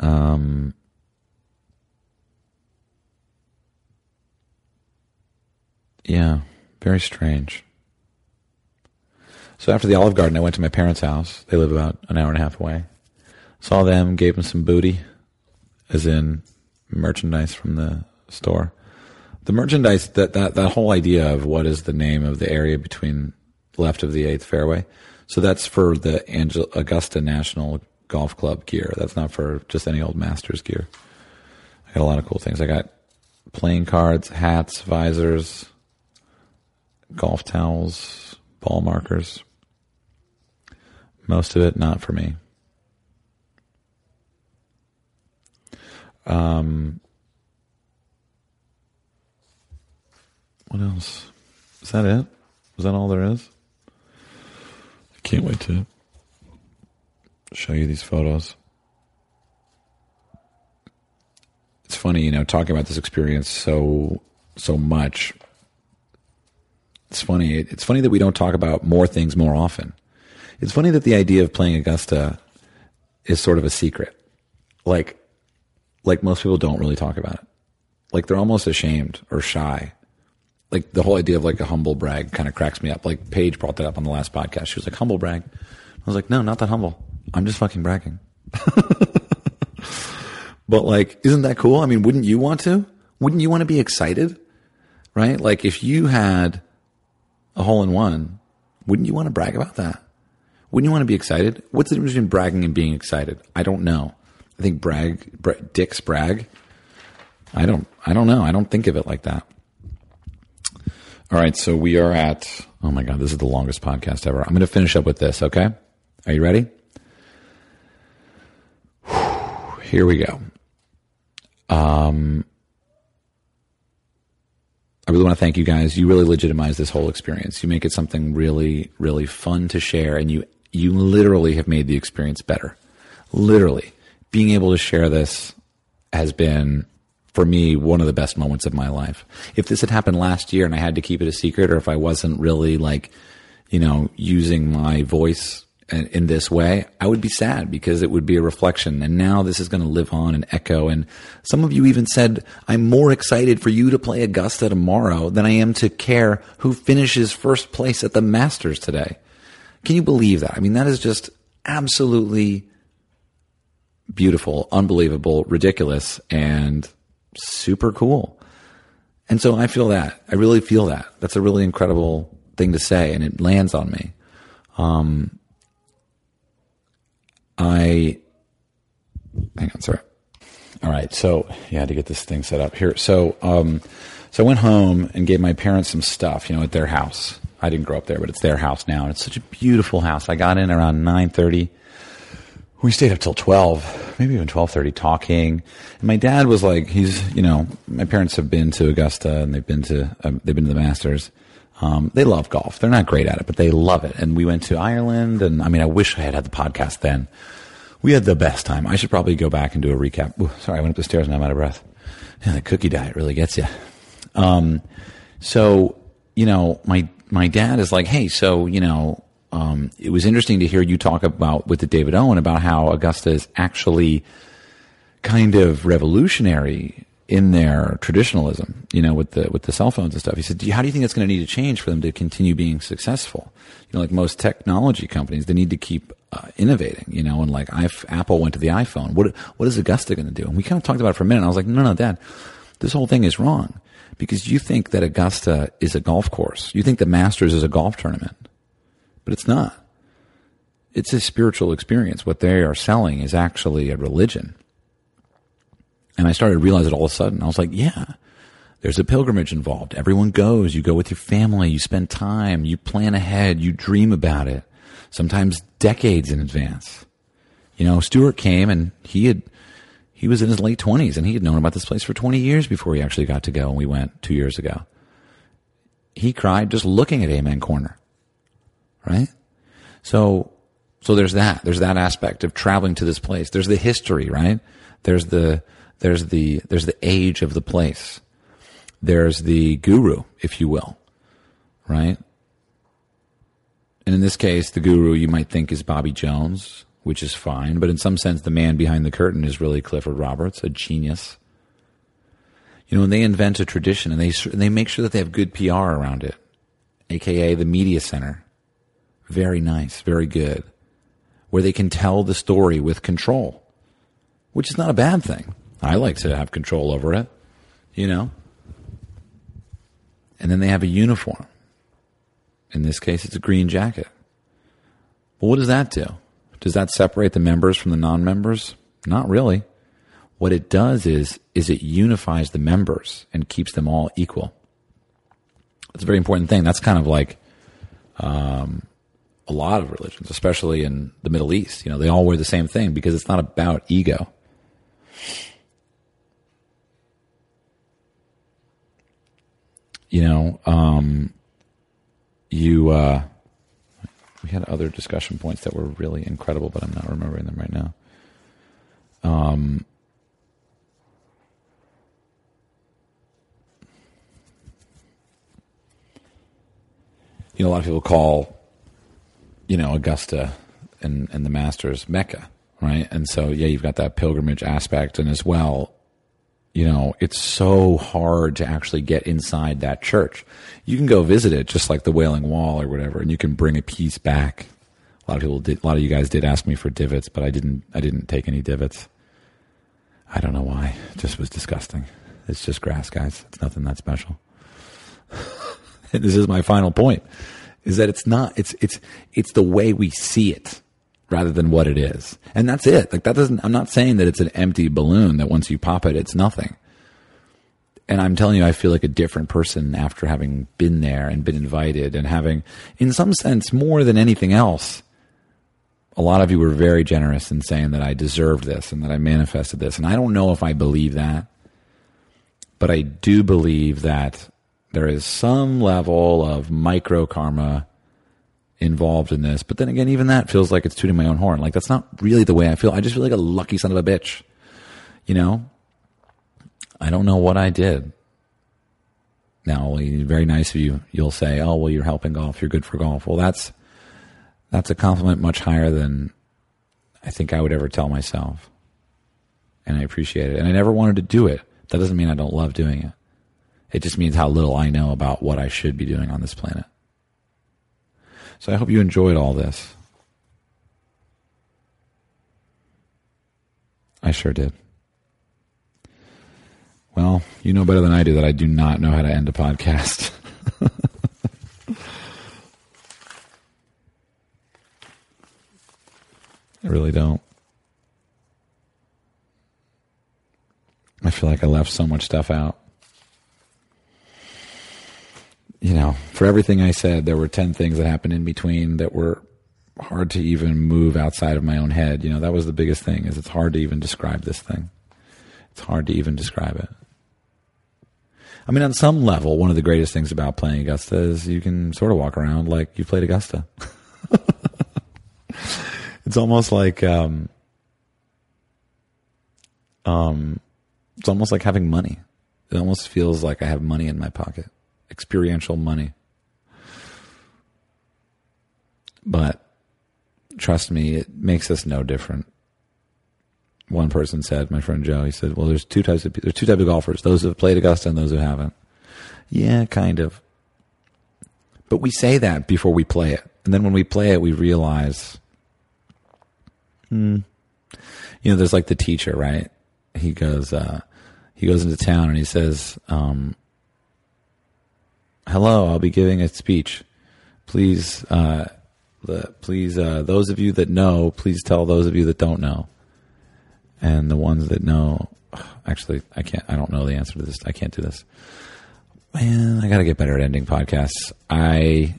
Um, yeah, very strange. So after the Olive Garden, I went to my parents' house. They live about an hour and a half away. Saw them, gave them some booty, as in merchandise from the store. The merchandise that that that whole idea of what is the name of the area between left of the eighth fairway. So that's for the Angel, Augusta National Golf Club gear. That's not for just any old Masters gear. I got a lot of cool things. I got playing cards, hats, visors, golf towels, ball markers. Most of it not for me. Um, what else? Is that it? Is that all there is? I can't wait to show you these photos. It's funny, you know, talking about this experience so so much. It's funny. It's funny that we don't talk about more things more often. It's funny that the idea of playing Augusta is sort of a secret. Like like most people don't really talk about it. Like they're almost ashamed or shy. Like the whole idea of like a humble brag kind of cracks me up. Like Paige brought that up on the last podcast. She was like, humble brag. I was like, no, not that humble. I'm just fucking bragging. but like, isn't that cool? I mean, wouldn't you want to? Wouldn't you want to be excited? Right? Like if you had a hole in one, wouldn't you want to brag about that? Wouldn't you want to be excited? What's the difference between bragging and being excited? I don't know. I think brag, bra- dicks brag. I don't, I don't know. I don't think of it like that. All right. So we are at, oh my God, this is the longest podcast ever. I'm going to finish up with this. Okay. Are you ready? Here we go. Um, I really want to thank you guys. You really legitimize this whole experience. You make it something really, really fun to share, and you you literally have made the experience better. Literally, being able to share this has been for me one of the best moments of my life. If this had happened last year and I had to keep it a secret, or if I wasn't really like, you know, using my voice in this way, I would be sad because it would be a reflection. And now this is going to live on and echo. And some of you even said, I'm more excited for you to play Augusta tomorrow than I am to care who finishes first place at the Masters today. Can you believe that? I mean, that is just absolutely beautiful, unbelievable, ridiculous, and super cool. And so I feel that. I really feel that. That's a really incredible thing to say, and it lands on me. Um, I hang on, sorry. All right, so had to get this thing set up here. So, um, so I went home and gave my parents some stuff, you know, at their house. I didn't grow up there, but it's their house now, and it's such a beautiful house. I got in around nine thirty. We stayed up till twelve, maybe even twelve thirty, talking. And my dad was like, he's, you know, my parents have been to Augusta and they've been to um, they've been to the Masters. Um, they love golf. They're not great at it, but they love it. And we went to Ireland, and I mean, I wish I had had the podcast then. We had the best time. I should probably go back and do a recap. Ooh, sorry, I went up the stairs and I'm out of breath. Yeah, the cookie diet really gets you. Um, so you know, my my dad is like, hey, so you know, um, it was interesting to hear you talk about with the David Owen about how Augusta is actually kind of revolutionary in their traditionalism, you know, with the with the cell phones and stuff. He said, "How do you think it's going to need to change for them to continue being successful?" You know, like most technology companies, they need to keep uh, innovating. You know, and like I've, Apple went to the iPhone. What what is Augusta going to do? And we kind of talked about it for a minute. I was like, "No, no, Dad, this whole thing is wrong because you think that Augusta is a golf course. You think the Masters is a golf tournament, but it's not. It's a spiritual experience. What they are selling is actually a religion." And I started to realize it all of a sudden. I was like, yeah, there's a pilgrimage involved. Everyone goes. You go with your family. You spend time. You plan ahead. You dream about it. Sometimes decades in advance. You know, Stuart came and he had, he was in his late twenties and he had known about this place for 20 years before he actually got to go. And we went two years ago. He cried just looking at Amen Corner. Right? So, so there's that. There's that aspect of traveling to this place. There's the history, right? There's the, there's the, there's the age of the place. There's the guru, if you will, right? And in this case, the guru you might think is Bobby Jones, which is fine, but in some sense, the man behind the curtain is really Clifford Roberts, a genius. You know, when they invent a tradition and they, and they make sure that they have good PR around it, aka the media center, very nice, very good, where they can tell the story with control, which is not a bad thing. I like to have control over it, you know? And then they have a uniform. In this case, it's a green jacket. Well, what does that do? Does that separate the members from the non-members? Not really. What it does is, is it unifies the members and keeps them all equal. It's a very important thing. That's kind of like, um, a lot of religions, especially in the Middle East. You know, they all wear the same thing because it's not about ego. You know, um, you, uh, we had other discussion points that were really incredible, but I'm not remembering them right now. Um, you know, a lot of people call, you know, Augusta and, and the Masters Mecca, right? And so, yeah, you've got that pilgrimage aspect, and as well, you know, it's so hard to actually get inside that church. You can go visit it just like the Wailing Wall or whatever, and you can bring a piece back. A lot of people did, a lot of you guys did ask me for divots, but I didn't, I didn't take any divots. I don't know why. It just was disgusting. It's just grass, guys. It's nothing that special. this is my final point is that it's not, it's, it's, it's the way we see it rather than what it is. And that's it. Like that doesn't, I'm not saying that it's an empty balloon that once you pop it, it's nothing. And I'm telling you, I feel like a different person after having been there and been invited and having, in some sense, more than anything else. A lot of you were very generous in saying that I deserved this and that I manifested this. And I don't know if I believe that, but I do believe that there is some level of micro karma involved in this. But then again, even that feels like it's tooting my own horn. Like that's not really the way I feel. I just feel like a lucky son of a bitch. You know? I don't know what I did. Now, very nice of you. You'll say, "Oh, well, you're helping golf. You're good for golf." Well, that's that's a compliment much higher than I think I would ever tell myself. And I appreciate it. And I never wanted to do it. That doesn't mean I don't love doing it. It just means how little I know about what I should be doing on this planet. So I hope you enjoyed all this. I sure did. Well, you know better than I do that I do not know how to end a podcast. I really don't. I feel like I left so much stuff out you know, for everything I said, there were 10 things that happened in between that were hard to even move outside of my own head. You know, that was the biggest thing is it's hard to even describe this thing. It's hard to even describe it. I mean, on some level, one of the greatest things about playing Augusta is you can sort of walk around like you played Augusta. it's almost like, um, um, it's almost like having money. It almost feels like I have money in my pocket experiential money. But trust me, it makes us no different. one person said, my friend Joe, he said, "Well, there's two types of there's two types of golfers: those who have played Augusta and those who haven't." Yeah, kind of. But we say that before we play it, and then when we play it, we realize, hmm, you know, there's like the teacher, right? He goes, uh, he goes into town and he says, um, "Hello, I'll be giving a speech. Please, uh, the, please, uh, those of you that know, please tell those of you that don't know." And the ones that know, actually, I can't. I don't know the answer to this. I can't do this. Man, I got to get better at ending podcasts. I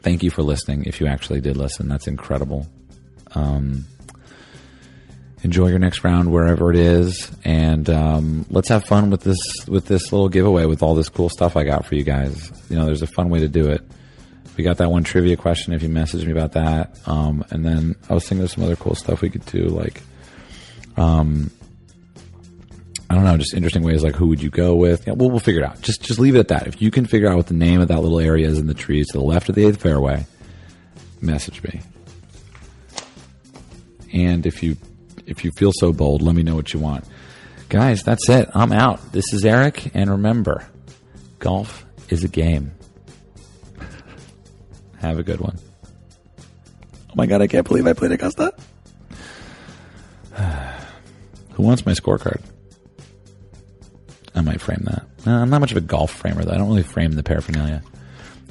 thank you for listening. If you actually did listen, that's incredible. Um, enjoy your next round wherever it is, and um, let's have fun with this with this little giveaway with all this cool stuff I got for you guys. You know, there's a fun way to do it. We got that one trivia question. If you message me about that, um, and then I was thinking there's some other cool stuff we could do, like, um, I don't know, just interesting ways like who would you go with? Yeah, well, we'll figure it out. Just just leave it at that. If you can figure out what the name of that little area is in the trees to the left of the eighth fairway, message me. And if you if you feel so bold, let me know what you want. Guys, that's it. I'm out. This is Erik, and remember, golf is a game. Have a good one. Oh my god, I can't believe I played Augusta. Who wants my scorecard? I might frame that. I'm not much of a golf framer, though. I don't really frame the paraphernalia.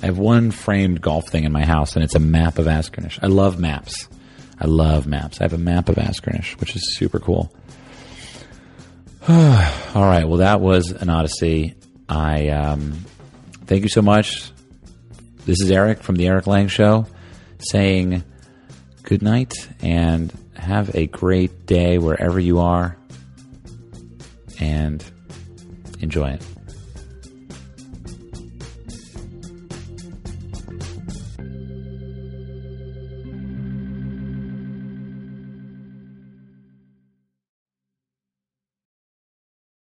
I have one framed golf thing in my house, and it's a map of Askernish. I love maps. I love maps. I have a map of Askernish, which is super cool. All right. Well, that was an odyssey. I um, thank you so much. This is Erik from the Erik Lang Show saying good night and have a great day wherever you are and enjoy it.